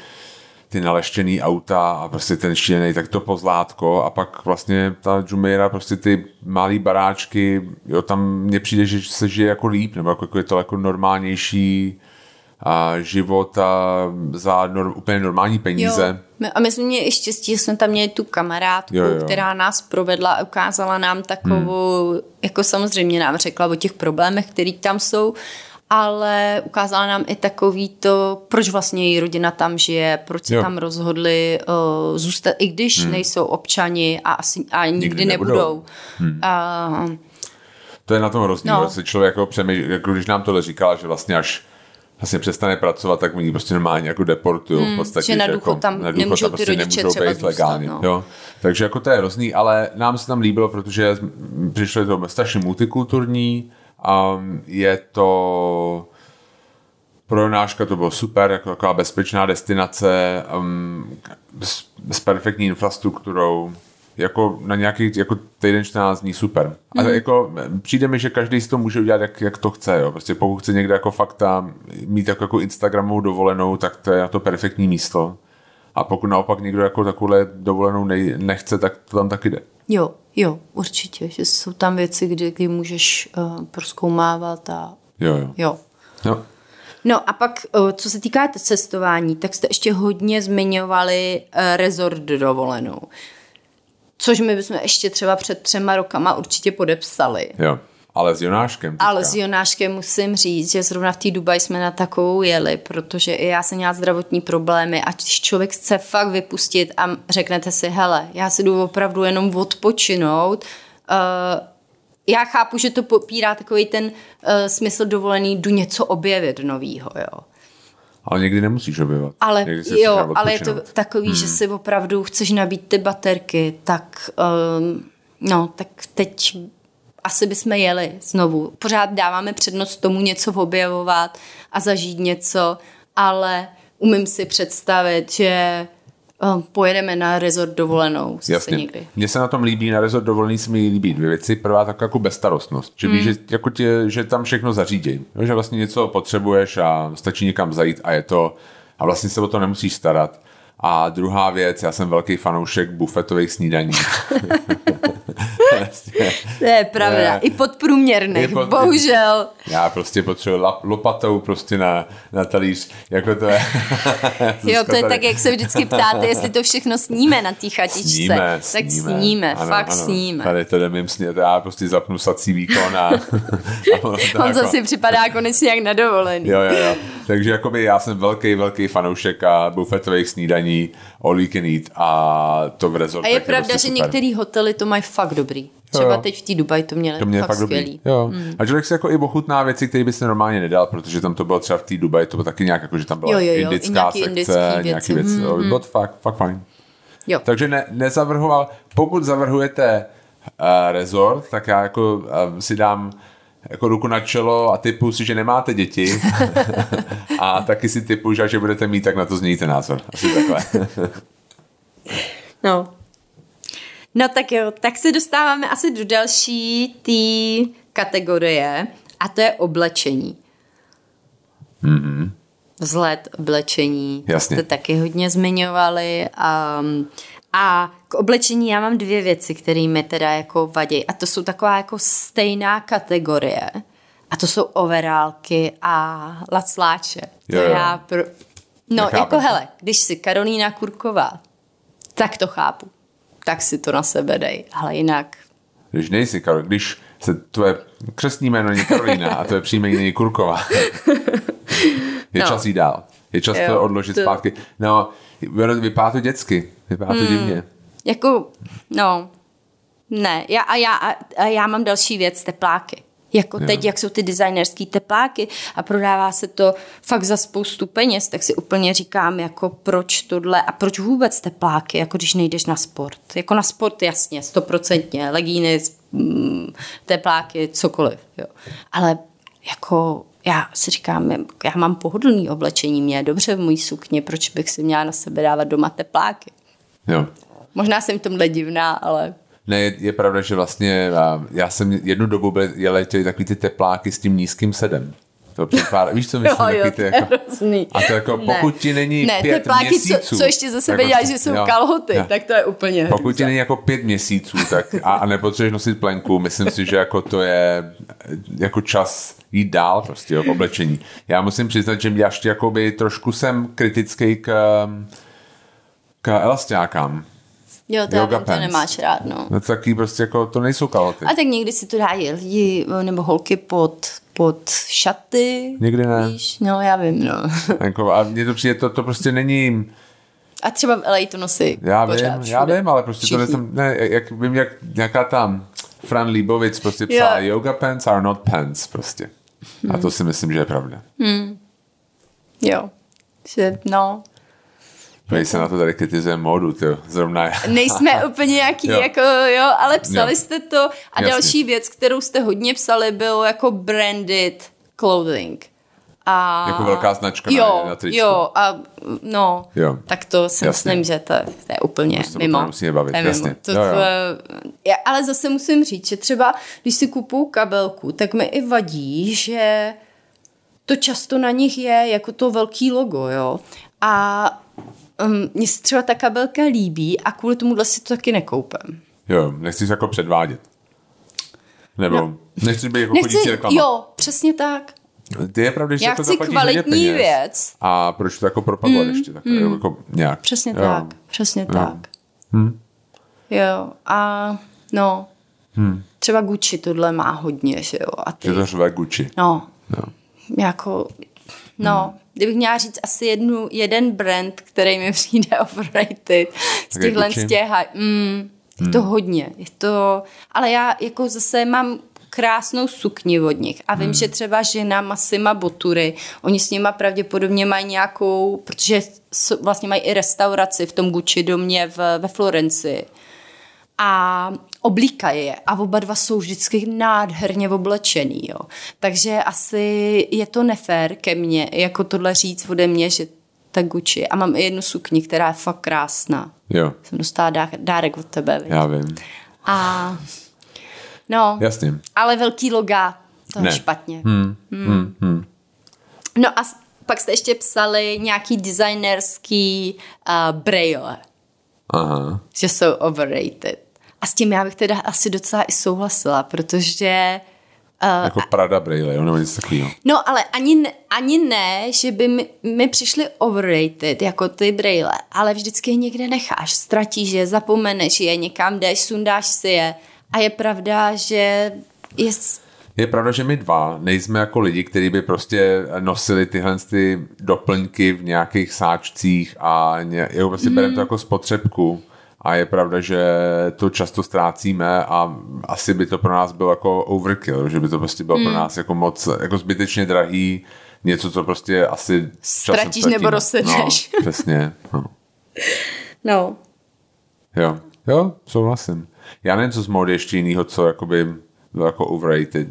ty naleštěný auta a prostě ten šílený, tak to pozlátko a pak vlastně ta Jumeirah, prostě ty malý baráčky, jo, tam mně přijde, že se žije jako líp, nebo jako, jako je to jako normálnější a život a za nor, úplně normální peníze. Jo. My- A my jsme měli i štěstí, že jsme tam měli tu kamarádku, Jo, jo. která nás provedla a ukázala nám takovou, hmm. jako samozřejmě nám řekla o těch problémech, který tam jsou, ale ukázala nám i takový to, proč vlastně její rodina tam žije, proč se Jo. tam rozhodli uh, zůstat, i když hmm. nejsou občani a asi a nikdy, Nikdy nebudou. nebudou. Hmm. A, To je na tom No. no. se člověk jako přemýšlí, jako když nám tohle říkala, že vlastně až vlastně přestane pracovat, tak oni prostě normálně jako deportují v podstatě. že na důchod jako, tam na důchod nemůžou tam ty rodiče nemůžou třeba být zůstat, legálně. no. Jo. Takže jako to je hrozný, ale nám se tam líbilo, protože přišlo to strašně multikulturní, um, je to pro Jonáška to bylo super, jako taková bezpečná destinace um, s, s perfektní infrastrukturou, jako na nějaký jako týden 14 dní super. A Mhm. jako přijde mi, že každý si to může udělat, jak, jak to chce. Jo. Prostě pokud chce někde jako fakta mít jako, jako Instagramovou dovolenou, tak to je na to perfektní místo. A pokud naopak někdo jako takovou dovolenou nej, nechce, tak to tam taky jde. Jo, jo, určitě, že jsou tam věci, kdy, kdy můžeš uh, proskoumávat a Jo, jo. jo. jo. No a pak, uh, co se týká cestování, tak jste ještě hodně zmiňovali uh, rezort dovolenou. Což my bychom ještě třeba před třema rokama určitě podepsali. jo. Ale s Jonáškem. teďka. Ale s Jonáškem musím říct, že zrovna v té Dubaji jsme na takovou jeli, protože i já jsem měla zdravotní problémy a když člověk chce fakt vypustit a řeknete si, hele, já si jdu opravdu jenom odpočinout, uh, já chápu, že to popírá takový ten uh, smysl dovolený, jdu něco objevit novýho, jo. Ale někdy nemusíš objevovat. Ale jo, ale je to takový, hmm. že si opravdu chceš nabít ty baterky, tak um, no, tak teď asi bychom jeli znovu. Pořád dáváme přednost tomu něco objevovat a zažít něco, ale umím si představit, že pojedeme na rezort dovolenou Jasně. někdy. Mně se na tom líbí, na rezort dovolený se mi líbí dvě věci. Prvá taková jako bezstarostnost. Že víš, že, jako tě, že tam všechno zařídí. Že vlastně něco potřebuješ a stačí někam zajít a je to a vlastně se o to nemusíš starat. A druhá věc, já jsem velký fanoušek bufetových snídaní. Vlastně. [laughs] To je pravda. I podprůměrných, pod- bohužel. Já prostě potřebuji lap, lopatou prostě na, na talíř. Jako to je. [laughs] Jo, to je tak, jak se vždycky ptáte, jestli to všechno sníme na té chatičce. Sníme, tak sníme, Ano, fakt ano. sníme. Tady to jde mým snět, já prostě zapnu sací výkon a... [laughs] a On jako- zase připadá konečně jak na dovolený. Jo, jo, jo. Takže jakoby já jsem velký, velký fanoušek a bufetových snídaní, all you can eat a to v A rezortech je pravda, prostě že některé hotely to mají fakt dobrý. Třeba jo. teď v té Dubaji to měli to mě je fakt, fakt dobrý. skvělý. Jo. A člověk si jako i ochutná věci, které by se normálně nedal, protože tam to bylo třeba v té Dubaji, to bylo taky nějak, jako, že tam byla Jo, jo, jo, indická nějaký sekce, indický věci. nějaký věci. Mm, bylo to fakt, fakt fajn. Jo. Takže ne, nezavrhoval, pokud zavrhujete uh, rezort, tak já jako uh, si dám jako ruku na čelo a typu si, že nemáte děti [laughs] a taky si typu, že až je budete mít, tak na to změníte názor. Asi takhle. No. No tak jo, tak se dostáváme asi do další té kategorie a to je oblečení. Mm-hmm. Vzhled, oblečení. Jasně. Jste taky hodně zmiňovali. Um, a k oblečení já mám dvě věci, které mi teda jako vadí. A to jsou taková jako stejná kategorie. A to jsou overálky a lacláče. Jo, jo. já pro... No, Nechápem jako hele, když si Karolína Kurková, tak to chápu. Tak si to na sebe dej. Ale jinak Když nejsi, Karol, když se tvoje křestní jméno není Karolína a tvoje příjmení není Kurková, [laughs] je No. čas jít dál. Je čas Jo, to odložit to- zpátky. No, vypadá to dětsky. Vypadá Hmm. to divně. Jako, no, ne. Já, a, já, a, a já mám další věc, tepláky. Jako Jo. teď, jak jsou ty designerský tepláky a prodává se to fakt za spoustu peněz, tak si úplně říkám, jako proč tohle a proč vůbec tepláky, jako když nejdeš na sport. Jako na sport jasně, stoprocentně, legíny, mm, tepláky, cokoliv. Jo. Ale jako já si říkám, já mám pohodlný oblečení, mě je dobře v mojí sukně, proč bych si měla na sebe dávat doma tepláky. Jo. Možná jsem v tomhle divná, ale Ne, je, je pravda, že vlastně a, já jsem jednu dobu byl, ty takový ty tepláky s tím nízkým sedem. To připadá, víš, co myslím? [laughs] Jo, jo, ty jako, a to jako, Ne. pokud ti není ne, pět tepláky, měsíců. co, co ještě za sebe jako- děláš, že jsou jo, kalhoty, jo. tak to je úplně Pokud hrůza. ti není jako pět měsíců tak, a, a nepotřebuješ nosit plenku, myslím si, že jako to je jako čas jít dál prostě jo, v oblečení. Já musím přiznat, že mě ještě jakoby trošku jsem kritický k, k elastiákám. Jo, to, já yoga vím, to pants. nemáš rád, no. No taky prostě jako, to nejsou kalhoty. A tak někdy si to dají lidi nebo holky pod, pod šaty. Někdy ne. Víš? No, já vím, no. [laughs] Jako, a mně to přijde, to, to prostě není, A třeba v LA to nosí já pořád vím, já všude. vím, ale prostě to Všichni. nejsem, ne, jak vím, jak nějaká tam Fran Líbovic prostě psala, Jo. yoga pants are not pants prostě. A to si myslím, že je pravda. Jo. Že, no. My se na to tady kritizuje módu, ty zrovna. Nejsme [laughs] úplně nějaký, Jo. jako jo, ale psali Jo. jste to. A Jasně. další věc, kterou jste hodně psali, bylo jako branded clothing. A... Jako velká značka na- jo, na tričku. Jo, a no, Jo. tak to si Jasně. myslím, že to, to je úplně To se mimo. potom musíme bavit, To je mimo. jasně. To, Jo, jo. To, já, ale zase musím říct, že třeba, když si kupuju kabelku, tak mi i vadí, že to často na nich je jako to velký logo, jo. A um, mně se třeba ta kabelka líbí a kvůli tomuhle si to taky nekoupím. Jo, nechci se jako předvádět. Nebo No. nechci být jako Nechci, reklama. jo, přesně tak. Ty je pravda, že Já jako chci kvalitní věc. A proč to jako propagovat ještě tak, jako nějak. Přesně jo. tak, přesně tak. Jo, a no, třeba Gucci tohle má hodně, že jo. A ty, Je to řve Gucci. no, No. jako, no, kdybych měla říct asi jednu, jeden brand, který mi přijde [laughs] overrated z těchhle z těch, mm, je to hodně, je to, ale já jako zase mám krásnou sukni od nich a vím, že třeba žena Massima Botury, oni s nima pravděpodobně mají nějakou, protože vlastně mají i restauraci v tom Gucci domě v, ve Florencii a oblíkají je a oba dva jsou vždycky nádherně oblečený, jo. Takže asi je to nefér ke mně, jako tohle říct ode mě, že ta Gucci. A mám i jednu sukni, která je fakt krásná. Jo, Jsem dostala dá, dárek od tebe, viď? já vím. A no, Jasně. ale velký loga, to je Ne. špatně. Hmm. Hmm. No a pak jste ještě psali nějaký designerský uh, braille Aha. že jsou overrated. A s tím já bych teda asi docela i souhlasila, protože Jako Prada Braille, nebo něco takového. No, ale ani, ne- ani ne, že by mi, mi přišly overrated, jako ty braille, ale vždycky je někde necháš, ztratíš je, zapomeneš je, někam jdeš, sundáš si je. A je pravda, že je... Je pravda, že my dva nejsme jako lidi, kteří by prostě nosili tyhle ty doplňky v nějakých sáčcích a ně, jo, prostě mm. bereme to jako spotřebku. A je pravda, že to často ztrácíme a asi by to pro nás bylo jako overkill, že by to prostě bylo mm. pro nás jako moc, jako zbytečně drahý, něco, co prostě asi Ztratíš nebo rozsedneš. No, přesně, no. No. Jo, jo, souhlasím. Já nevím, co z módy ještě jinýho, co jakoby bylo jako overrated.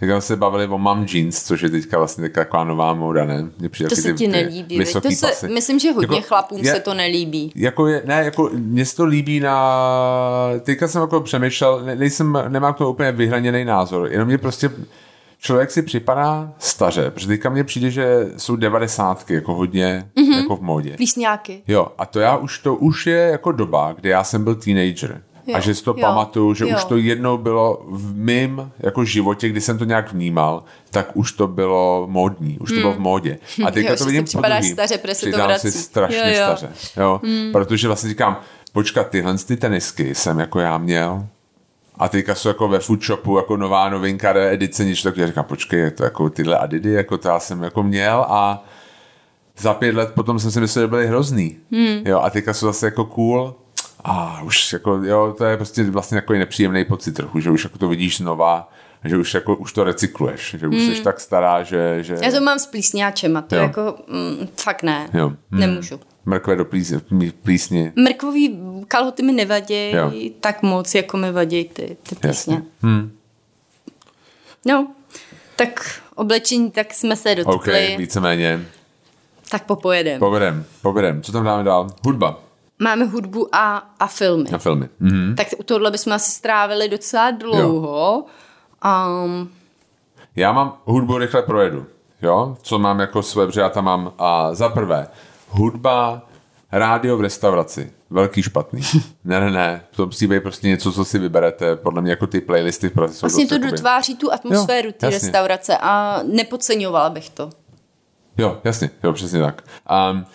Tak jsme se bavili o mom jeans, což je teďka vlastně taková, nová móda, ne? Přijde To se ty- ti nelíbí, to se, pasy. myslím, že hodně Jako, chlapům je- se to nelíbí. Jako je, ne, jako mně se to líbí na, teďka jsem jako přemýšlel, ne, nejsem, nemám k tomu úplně vyhraněný názor, jenom mě prostě člověk si připadá staře, protože teďka mně přijde, že jsou devadesátky jako hodně Mhm. mm-hmm. jako v módě. Plísňáky. Jo, a to já už, to už je jako doba, kdy já jsem byl teenager. Jo, a že si to jo, pamatuju, že jo. už to jednou bylo v mým jako životě, kdy jsem to nějak vnímal, tak už to bylo módní, už to bylo v módě. A [laughs] teďka Jo, to vidím připadáš podruhý. staře, protože se to Přidám si strašně Jo, jo. staře. Jo? Protože vlastně říkám, počkat, tyhle ty tenisky jsem jako já měl, a teďka jsou jako ve food shopu jako nová novinka edice, něco takového. Říkám, počkej, je to jako tyhle Adidy, jako to já jsem jako měl a za pět let potom jsem si myslel, že byly hrozný. Hmm. Jo, a teďka jsou zase jako cool. A už jako, jo, to je prostě vlastně jako nepříjemný pocit trochu, že už jako to vidíš znova, že už jako už to recykluješ, že už hmm. jsi tak stará, že... že Já to mám s plísňáčema, to Jo. jako mm, fakt ne, jo. Hmm. nemůžu. Mrkve do plísně, plísně. Mrkvový kalhoty mi nevadí Jo. tak moc, jako mi vadí ty, ty Jasně. písně. Hmm. No, tak oblečení, tak jsme se OK, dotkli, víceméně. tak popojedem. Povedem, povedem. Co tam dáme dál? Hudba Máme hudbu a, a filmy. na filmy. Mhm. Tak u tohle bychom asi strávili docela dlouho. Um, Já mám hudbu rychle projedu. Jo? Co mám jako své, protože já tam mám a za prvé hudba, rádio v restauraci. Velký špatný. [laughs] ne, ne, ne. To musí být prostě něco, co si vyberete. Podle mě jako ty playlisty v Praze jsou vlastně to dotváří tu atmosféru Jo, té restaurace a nepodceňovala bych to. Jo, jasně, jo, přesně tak. Um,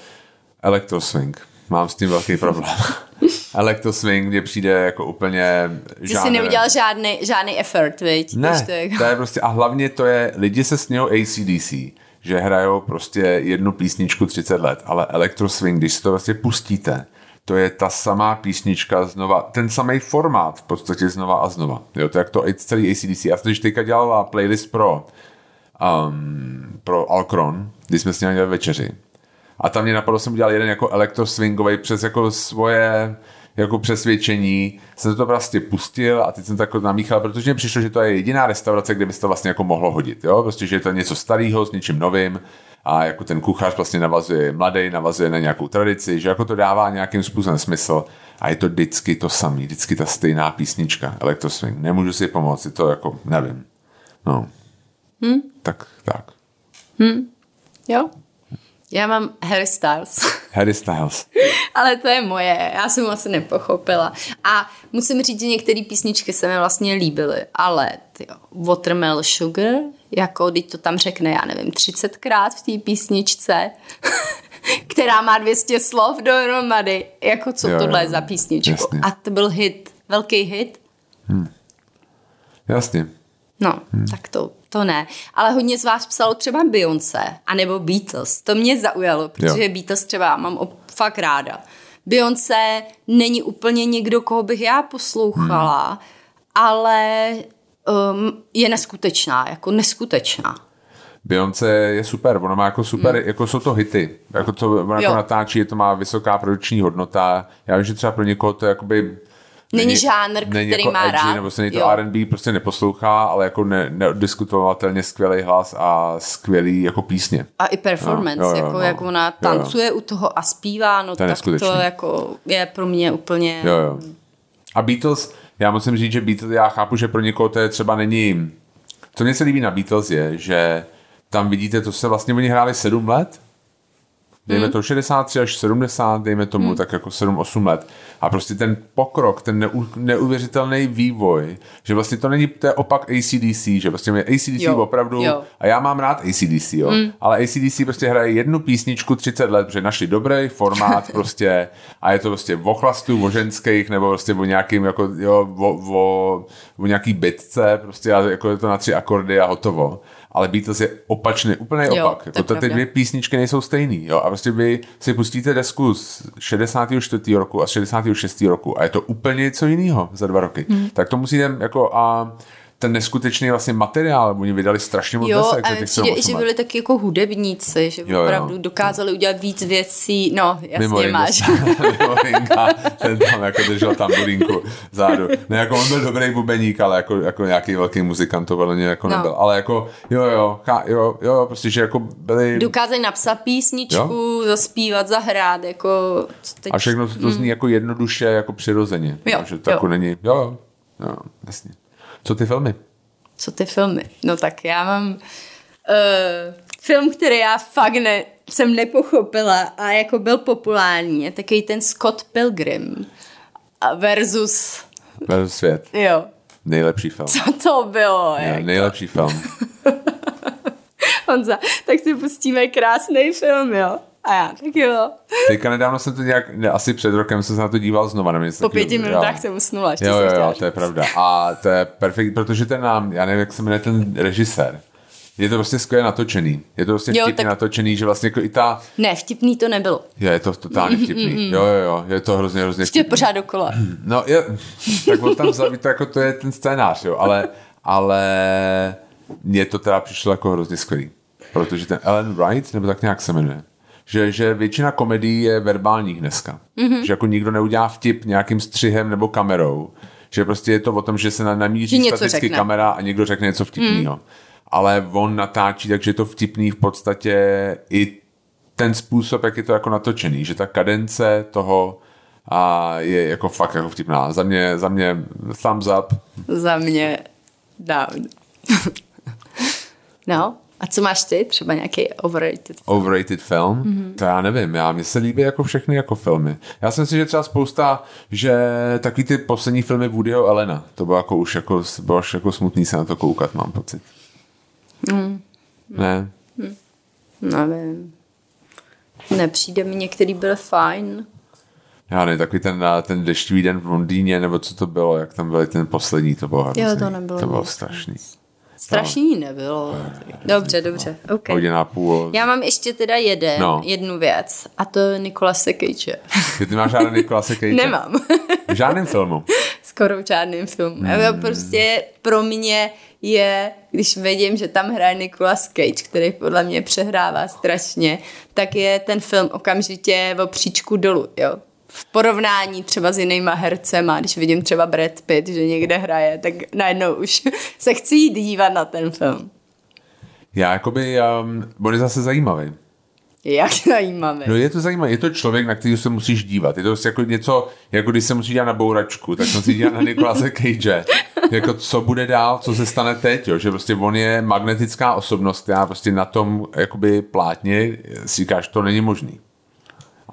Electroswing. Mám s tím velký problém. [laughs] Electroswing mně přijde jako úplně Ty žánr- jsi neudělal žádný, žádný effort, viď? Ne, to je- to je prostě, a hlavně to je, lidi se smějou ACDC, že hrajou prostě jednu písničku 30 let, ale Electroswing, když si to vlastně pustíte, to je ta samá písnička znova, ten samý formát v podstatě znova a znova. Jo, to je jak to celý ACDC. Já jsem když teďka dělala playlist pro um, pro Alcron, když jsme s ním dělali večeři. A tam mě napadlo, jsem udělal jeden jako elektroswingový přes jako svoje jako přesvědčení, jsem to prostě pustil a teď jsem to jako namíchal, protože mi přišlo, že to je jediná restaurace, kde by se to vlastně jako mohlo hodit, jo? Prostě, že je to něco starého s něčím novým a jako ten kuchař vlastně navazuje mladý, navazuje na nějakou tradici, že jako to dává nějakým způsobem smysl a je to vždycky to samý, vždycky ta stejná písnička, Electroswing. Nemůžu si pomoct, je to jako, nevím. No. Hmm? Tak, tak. Hmm. Jo. Já mám Harry Styles. [laughs] Harry Styles. Ale to je moje, já jsem asi nepochopila. A musím říct, že některé písničky se mi vlastně líbily, ale tyjo, Watermelon Sugar, jako když to tam řekne, já nevím, 30krát v té písničce, [laughs] která má 200 slov dohromady. Jako co jo, tohle jo, je za písničku? Jasně. A to byl hit, velký hit. Hmm. Jasně. No, hmm. tak to, to ne. Ale hodně z vás psalo třeba Beyoncé, anebo Beatles. To mě zaujalo, protože jo. Beatles třeba mám fakt ráda. Beyoncé není úplně někdo, koho bych já poslouchala, hmm. ale um, je neskutečná, jako neskutečná. Beyoncé je super, ona má jako super, hmm. jako jsou to hity, jako to ona jako natáčí, to má vysoká produkční hodnota, já vím, že třeba pro někoho to je jakoby Není, není žánr, není který jako má edgy, rád. Nebo se to R&B prostě neposlouchá, ale jako ne, neodiskutovatelně skvělý hlas a skvělý jako písně. A i performance, no, jo, jo, jako no. jak ona tancuje jo, jo. u toho a zpívá, no to tak to jako je pro mě úplně... Jo, jo. A Beatles, já musím říct, že Beatles, já chápu, že pro někoho to je třeba není... Co mě se líbí na Beatles je, že tam vidíte, to se vlastně oni hráli sedm let, dejme hmm. to 63 až 70, dejme tomu hmm. tak jako 7-8 let. A prostě ten pokrok, ten neu, neuvěřitelný vývoj, že vlastně to není, to je opak ACDC, že prostě mě ACDC jo. opravdu, jo. a já mám rád ACDC, jo, hmm. ale ACDC prostě hraje jednu písničku 30 let, protože našli dobrý formát [laughs] prostě a je to prostě o chlastu, o ženských, nebo prostě o nějakým jako, jo, o, o, o nějaký bitce, prostě a jako je to na tři akordy a hotovo ale Beatles je opačný, úplný jo, opak. Jako to, ty dvě písničky nejsou stejný. Jo? A prostě vy si pustíte desku z 64. roku a z 66. roku a je to úplně něco jiného za dva roky. Hmm. Tak to musíte jako a ten neskutečný vlastně materiál, oni vydali strašně moc jo, desek. Jo, a přijde, že byli taky jako hudebníci, že jo, opravdu jo. dokázali udělat víc věcí, no jasně mimo máš. [laughs] mimo Ringa, ten tam jako držel tam bulínku zádu. Ne, jako on byl dobrý bubeník, ale jako, jako nějaký velký muzikant to velmi jako no. nebyl. Ale jako, jo, jo, jo, jo, prostě, že jako byli... Dokázali napsat písničku, jo? zaspívat, zahrát, jako... Teď... A všechno to zní mm. jako jednoduše, jako přirozeně. Jo, že to jo. jako není, jo, jo, jo, jasně. Co ty filmy? Co ty filmy? No tak já mám uh, film, který já fakt ne, jsem nepochopila a jako byl populární, je takový ten Scott Pilgrim versus... Versus svět. Jo. Nejlepší film. Co to bylo? Je, jako? Nejlepší film. [laughs] Honza, tak si pustíme krásný film, jo? A já, tak jo. Teďka nedávno jsem to nějak, ne, asi před rokem jsem se na to díval znova. Na po pěti minutách jsem usnula. Jo, jo, jo, to je pravda. A to je perfekt, protože ten nám, já nevím, jak se jmenuje ten režisér, je to prostě skvěle natočený. Je to prostě jo, vtipně tak... natočený, že vlastně jako i ta... Ne, vtipný to nebylo. Je, je to totálně vtipný. jo, jo, jo, je to hrozně, hrozně vtipný. Ještě pořád dokola. [clears throat] No, je, tak on tam vzal, to jako to je ten scénář, jo, ale, ale mně to teda přišlo jako hrozně skvělý. Protože ten Ellen Wright, nebo tak nějak se jmenuje, že, že většina komedií je verbálních dneska. Mm-hmm. Že jako nikdo neudělá vtip nějakým střihem nebo kamerou. Že prostě je to o tom, že se namíří staticky kamera a někdo řekne něco vtipného. Mm. Ale on natáčí, takže je to vtipný v podstatě i ten způsob, jak je to jako natočený. Že ta kadence toho a je jako fakt jako vtipná. Za mě, za mě thumbs up. Za mě down. [laughs] no, a co máš ty? Třeba nějaký overrated film? Overrated film? Mm-hmm. To já nevím. Já, mně se líbí jako všechny jako filmy. Já si myslím, že třeba spousta, že takový ty poslední filmy Woodyho Elena, to bylo jako už jako, bylo už jako smutný se na to koukat, mám pocit. Mm. Ne? Mm. Nevím. Nepřijde mi, některý byl fajn. Já ne, takový ten, ten deštivý den v Londýně, nebo co to bylo, jak tam byly ten poslední, to bylo hrozný. Jo, to nebylo. To bylo strašný. Strašný nebylo. Dobře, dobře. Okay. Hodina půl. Já mám ještě teda jeden, no. jednu věc a to je Nikolas Cage. Ty máš žádný Nikolas Cage? Nemám. v žádném filmu? [laughs] Skoro v žádném filmu. Hmm. Prostě pro mě je, když vidím, že tam hraje Nicolas Cage, který podle mě přehrává strašně, tak je ten film okamžitě o příčku dolů, jo. V porovnání třeba s jinýma hercema, když vidím třeba Brad Pitt, že někde hraje, tak najednou už se chci jít dívat na ten film. Já jakoby, um, on je zase zajímavý. Jak zajímavé. No je to zajímavé, je to člověk, na který se musíš dívat. Je to prostě jako něco, jako když se musí dívat na bouračku, tak se musí dívat na Nikolase Cage. jako co bude dál, co se stane teď, jo? že prostě on je magnetická osobnost, která prostě na tom jakoby plátně si říkáš, to není možný.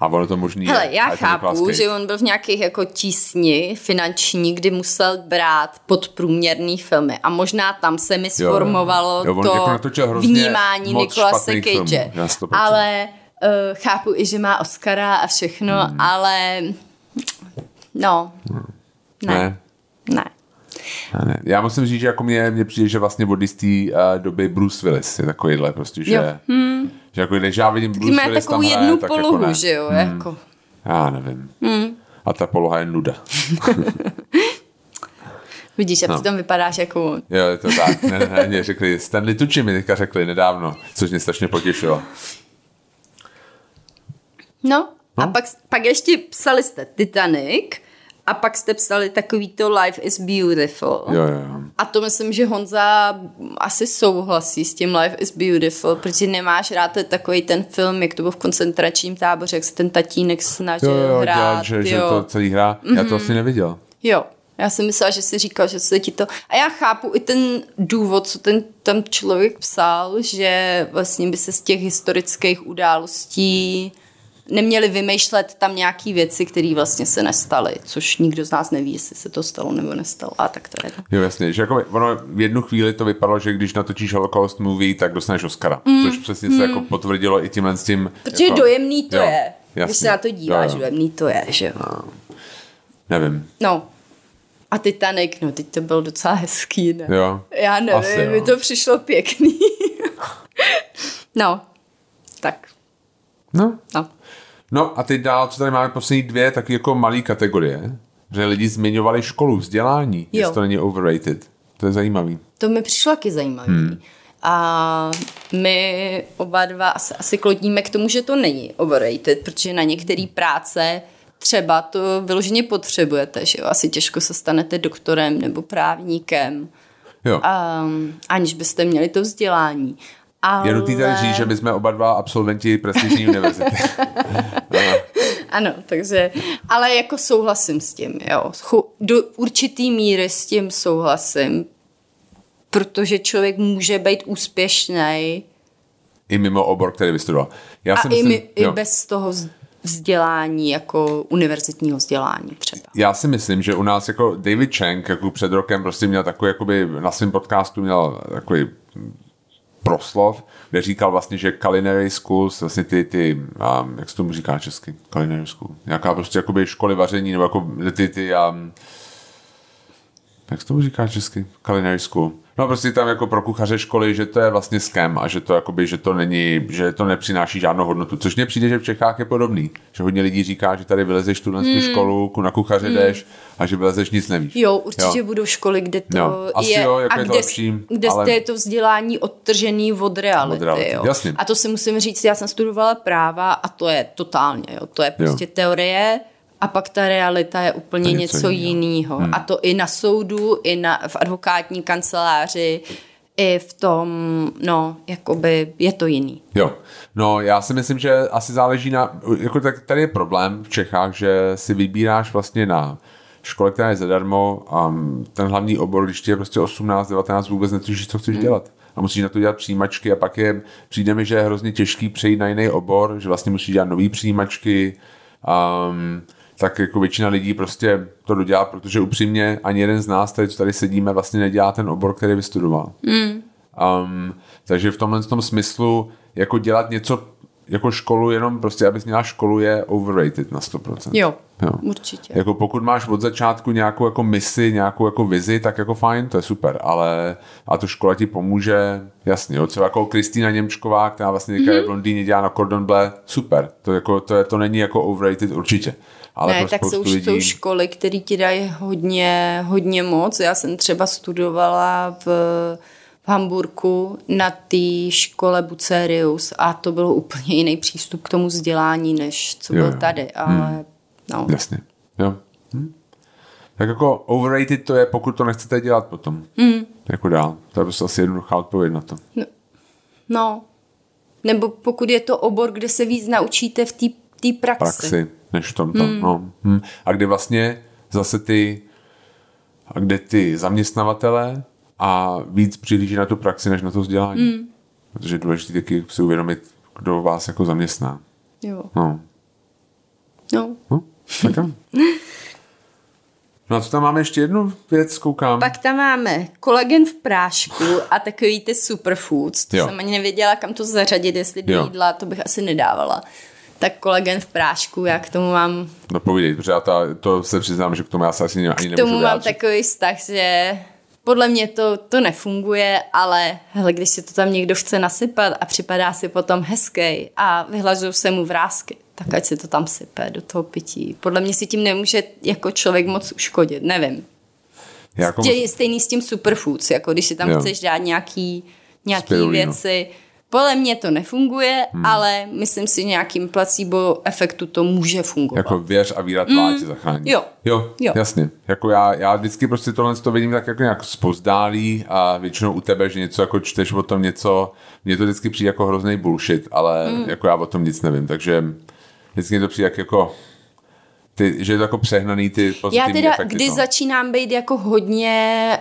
A ono to možný Hele, je. já chápu, že on byl v nějakých jako tísni finanční, kdy musel brát podprůměrný filmy a možná tam se mi sformovalo Jo, on to jako vnímání Nikolase Cage. filmů, na 100%. Ale uh, chápu i, že má Oscara a všechno, hmm. ale no, ne, Ne. ne. Já musím říct, že jako mě, mě přijde, že vlastně od jisté uh, doby Bruce Willis je takovýhle prostě, že, Jo. Hmm. že jako když já vidím Taky Bruce má Willis takovou tam hraje, jednu tak polohu, jako ne. že jo, hmm. jako. Já nevím. Hmm. A ta poloha je nuda. [laughs] Vidíš, a No. přitom vypadáš jako. Jo, je to tak. Ne, ne, ne, řekli, Stanley Tucci mi teďka řekli nedávno, což mě strašně potěšilo. No, a pak, pak ještě psali jste Titanic a pak jste psali takový to Life is Beautiful. Jo, jo. A to myslím, že Honza asi souhlasí s tím Life is Beautiful, protože nemáš rád to takový ten film, jak to bylo v koncentračním táboře, jak se ten tatínek snažil Jo, jo, hrát. dělat, že, že jo. Mhm. to celý hra. Já to asi neviděl. jo. Já jsem myslela, že jsi říkal, že se ti to... A já chápu i ten důvod, co ten tam člověk psal, že vlastně by se z těch historických událostí neměli vymýšlet tam nějaký věci, které vlastně se nestaly, což nikdo z nás neví, jestli se to stalo nebo nestalo. A tak to je. Jo, jasně, že jako ono v jednu chvíli to vypadalo, že když natočíš Holocaust movie, tak dostaneš Oscara. Mm. Což přesně se jako potvrdilo i tímhle s tím. Protože jako, dojemný to jo, je. Když jasně. se na to díváš, Jo, jo. dojemný to je, že jo. Nevím. No. A Titanic, no teď to bylo docela hezký, ne? Jo. Já nevím, Asi jo. mi to přišlo pěkný. [laughs] no, tak, No. no. No a teď dál, co tady máme poslední dvě, tak jako malé kategorie. Že lidi zmiňovali školu, vzdělání, Jo. jestli to není overrated. To je zajímavý. To mi přišlo taky zajímavé. Hmm. A my oba dva asi, asi klodíme k tomu, že to není overrated, protože na některé práce třeba to vyloženě potřebujete, že jo? Asi těžko se stanete doktorem nebo právníkem, Jo. um, aniž byste měli to vzdělání. Ale... Je nutný tady říct, že my jsme oba dva absolventi prestižní univerzity. [laughs] Ano, takže, ale jako souhlasím s tím, jo. Do určitý míry s tím souhlasím, protože člověk může být úspěšný I mimo obor, který vystudoval. Já a si i, myslím, mi, i jo. bez toho vz- vzdělání, jako univerzitního vzdělání třeba. Já si myslím, že u nás jako David Chang jako před rokem prostě měl takový, jakoby na svém podcastu měl takový proslov, kde říkal vlastně, že culinary schools, vlastně ty, ty um, jak se tomu říká česky, culinary school, nějaká prostě jakoby školy vaření, nebo jako ty, ty um, jak se tomu říká česky? Culinary school. No prostě tam jako pro kuchaře školy, že to je vlastně scam a že to jakoby, že to není, že to nepřináší žádnou hodnotu. Což mně přijde, že v Čechách je podobný. Že hodně lidí říká, že tady vylezeš tu na tu školu, ku- na kuchaře jdeš a že vylezeš nic nevíš. Jo, určitě jo. budou školy, kde to Jo, asi je, jo, jako a je to kde, lepší, kde ale- je to vzdělání odtržený od reality. Od reality, jo. jasně. A to si musím říct, já jsem studovala práva a to je totálně, jo. to je prostě Jo. teorie a pak ta realita je úplně něco, něco jiného. Hmm. A to i na soudu, i na, v advokátní kanceláři, i v tom, no, jakoby je to jiný. Jo, no já si myslím, že asi záleží na, jako tak tady je problém v Čechách, že si vybíráš vlastně na škole, která je zadarmo a ten hlavní obor, když ti je prostě 18, 19, vůbec netušíš, co chceš dělat. A musíš na to dělat přijímačky a pak je, přijde mi, že je hrozně těžký přejít na jiný obor, že vlastně musíš dělat nový přijímačky, um, tak jako většina lidí prostě to dodělá, protože upřímně ani jeden z nás, tady, co tady sedíme, vlastně nedělá ten obor, který vystudoval. Um, takže v tomhle tom smyslu jako dělat něco jako školu jenom prostě, abys měla školu, je overrated na 100%. Jo, Jo. určitě. Jako pokud máš od začátku nějakou jako misi, nějakou jako vizi, tak jako fajn, to je super, ale a to škola ti pomůže, jasně, jo, třeba jako Kristýna Němčková, která vlastně Mhm. je v Londýně, dělá na Cordon Bleu, super, to, jako, to, je, to není jako overrated určitě. Ale ne, pro tak jsou, lidí, jsou školy, které ti dají hodně, hodně moc. Já jsem třeba studovala v, v Hamburku na té škole Bucerius a to bylo úplně jiný přístup k tomu vzdělání, než co Jo, byl jo. tady. Ale no, Jasně, jo. Hm. Tak jako overrated to je, pokud to nechcete dělat potom. Hmm. Jako dál. To je prostě asi jednoduchá odpověď na to. no. Nebo pokud je to obor, kde se víc naučíte v té praxi. praxi, než v tomto. Hmm. No. Hm. A kde vlastně zase ty, a kde ty zaměstnavatele a víc přihlíží na tu praxi, než na to vzdělání. Hmm. Protože je důležité taky si uvědomit, kdo vás jako zaměstná. Jo. No. No. No, tak. [laughs] No a co tam máme ještě jednu věc, koukám. Pak tam máme kolagen v prášku a takový ty superfoods. To Jo. jsem ani nevěděla, kam to zařadit, jestli do Jo. jídla, to bych asi nedávala. Tak kolagen v prášku, já k tomu mám, No povídej, protože já ta, to se přiznám, že k tomu já se asi ani k tomu mám vyjádřit. takový vztah, že podle mě to, to nefunguje, ale hele, když si to tam někdo chce nasypat a připadá si potom hezký a vyhlažují se mu vrázky, tak ať si to tam sype do toho pití. Podle mě si tím nemůže jako člověk moc uškodit, nevím. Já jako stejný s tím superfoods, jako když si tam Jo. chceš dát nějaký, nějaký Spirulínu. věci. Podle mě to nefunguje, hmm. ale myslím si, že nějakým placebo efektu to může fungovat. Jako věř a víra tvá tě zachrání. Jo. jo. Jo. jasně. Jako já, já vždycky prostě tohle to vidím tak jako nějak spozdálí a většinou u tebe, že něco jako čteš o tom něco, mně to vždycky přijde jako hrozný bullshit, ale Mm. jako já o tom nic nevím, takže vždycky to přijde jak jako ty, že je to jako přehnaný ty Já pozitivní teda, efekty. kdy toho. začínám být jako hodně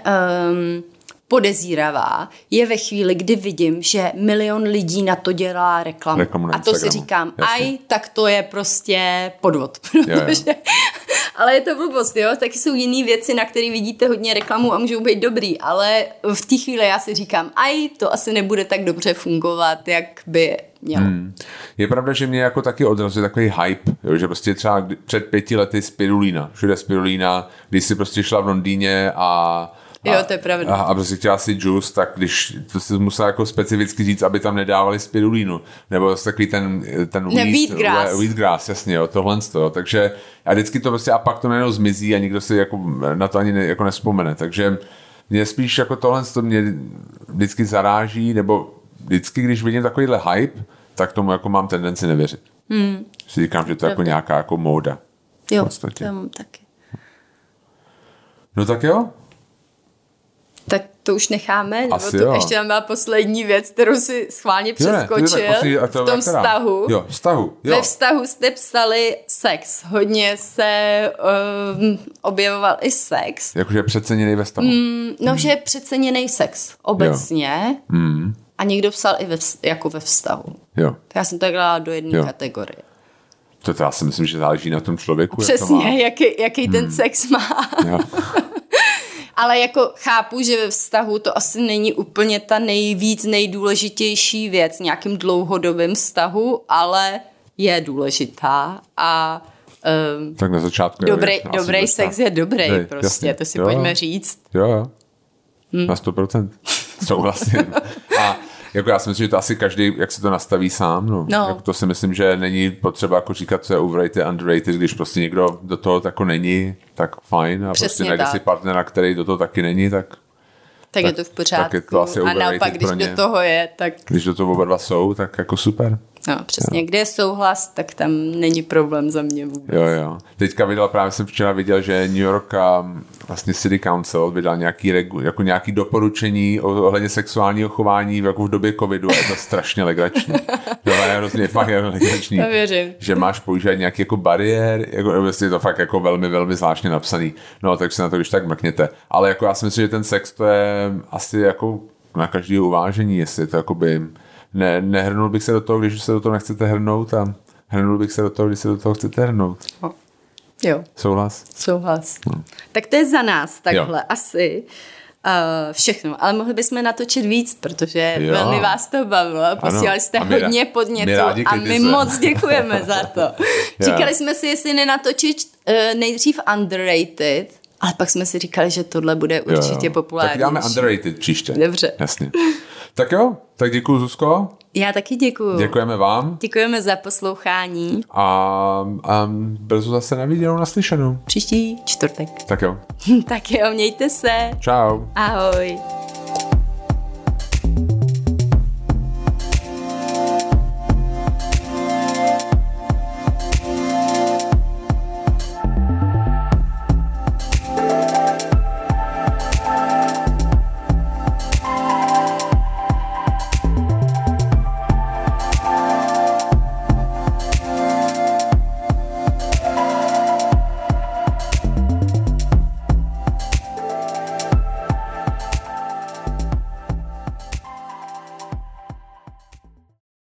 um, podezíravá, je ve chvíli, kdy vidím, že milion lidí na to dělá reklamu. Reklamu a to si říkám, Jasně. aj, tak to je prostě podvod. [laughs] jo. Protože, ale je to blbost, jo? Taky jsou jiné věci, na které vidíte hodně reklamu a můžou být dobrý, ale v té chvíli já si říkám, aj, to asi nebude tak dobře fungovat, jak by mělo. Hmm. Je pravda, že mě jako taky odrazuje takový hype, jo, že prostě třeba před pěti lety spirulína, všude spirulína, když si prostě šla v Londýně a Jo, a- to je pravda. A, a prostě chtěla si juice, tak když to si musela jako specificky říct, aby tam nedávali spirulínu. Nebo zase takový ten, ten Ne, wheatgrass. wheatgrass, jasně, jo, tohle z toho. Takže a vždycky to prostě a pak to najednou zmizí a nikdo si jako na to ani ne, jako nespomene. Takže mě spíš jako tohle to mě vždycky zaráží, nebo vždycky, když vidím takovýhle hype, tak tomu jako mám tendenci nevěřit. Hmm. Si říkám, že to je jako nějaká jako móda. Jo, podstatě. to mám taky. No tak jo, to už necháme, nebo Asi to jo. ještě tam byla poslední věc, kterou si schválně Jo, ne, přeskočil to je- a to v tom která? vztahu. Jo, vztahu, jo. Ve vztahu jste psali sex. Hodně se um, objevoval i sex. Jakože je přeceněný ve vztahu. Mm. No, že je přeceněný sex obecně. Mm. A někdo psal i ve, jako ve vztahu. Jo, Já jsem to dala do jedné kategorie. to teda si myslím, že záleží na tom člověku. jak to má. Přesně, jaký, jaký Hmm. ten sex má. Jo. [laughs] Ale jako chápu, že ve vztahu to asi není úplně ta nejvíc nejdůležitější věc v nějakým dlouhodobém vztahu, ale je důležitá a um, Tak na začátku. dobrý, je dobrý sex je dobrý Hej, prostě, jasně. to si Jo, pojďme říct. Jo, jo. Hmm. Na 100%. Souhlasím. [laughs] Jako já si myslím, že to asi každý, jak se to nastaví sám. No. No. Jako to si myslím, že není potřeba jako říkat, co je overrated, underrated, když prostě někdo do toho jako není, tak fajn. A Přesně prostě najde tak. si partnera, který do toho taky není, tak Tak, je to v pořádku. tak je to asi a naopak, když do toho je, tak když do toho oba dva jsou, tak jako super. No, přesně, kde je souhlas, tak tam není problém za mě vůbec. Jo, jo. Teďka vydal, právě jsem včera viděl, že New York um, vlastně City Council vydal nějaký, regu, jako nějaký doporučení ohledně sexuálního chování jako v době covidu a je to strašně legrační. [laughs] to je hrozně fakt je legrační. To věřím. Že máš používat nějaký jako bariér, jako, vlastně je to fakt jako velmi, velmi zvláštně napsaný. No, tak se na to když tak mrkněte. Ale jako já si myslím, že ten sex to je asi jako na každý uvážení, jestli to jakoby ne, nehrnul bych se do toho, když se do toho nechcete hrnout a hrnul bych se do toho, když se do toho chcete hrnout. Jo, Souhlas? souhlas. Tak to je za nás takhle Jo. asi. Uh, všechno, ale mohli bychom natočit víc, protože Jo. velmi vás to bavilo. Posílali jste A my rá- hodně my podnětů a my kritizujeme. moc děkujeme za to. [laughs] Říkali jsme si, jestli nenatočit uh, nejdřív underrated, ale pak jsme si říkali, že tohle bude určitě Jo. populárnější. Tak dáme underrated příště. Dobře. Jasně. Tak jo, tak děkuji Zuzko, Já taky děkuju. děkujeme vám Děkujeme za poslouchání. a, a brzo zase na viděnou naslyšenou. Příští čtvrtek. Tak jo, [laughs] tak jo, mějte se. čau. Ahoj.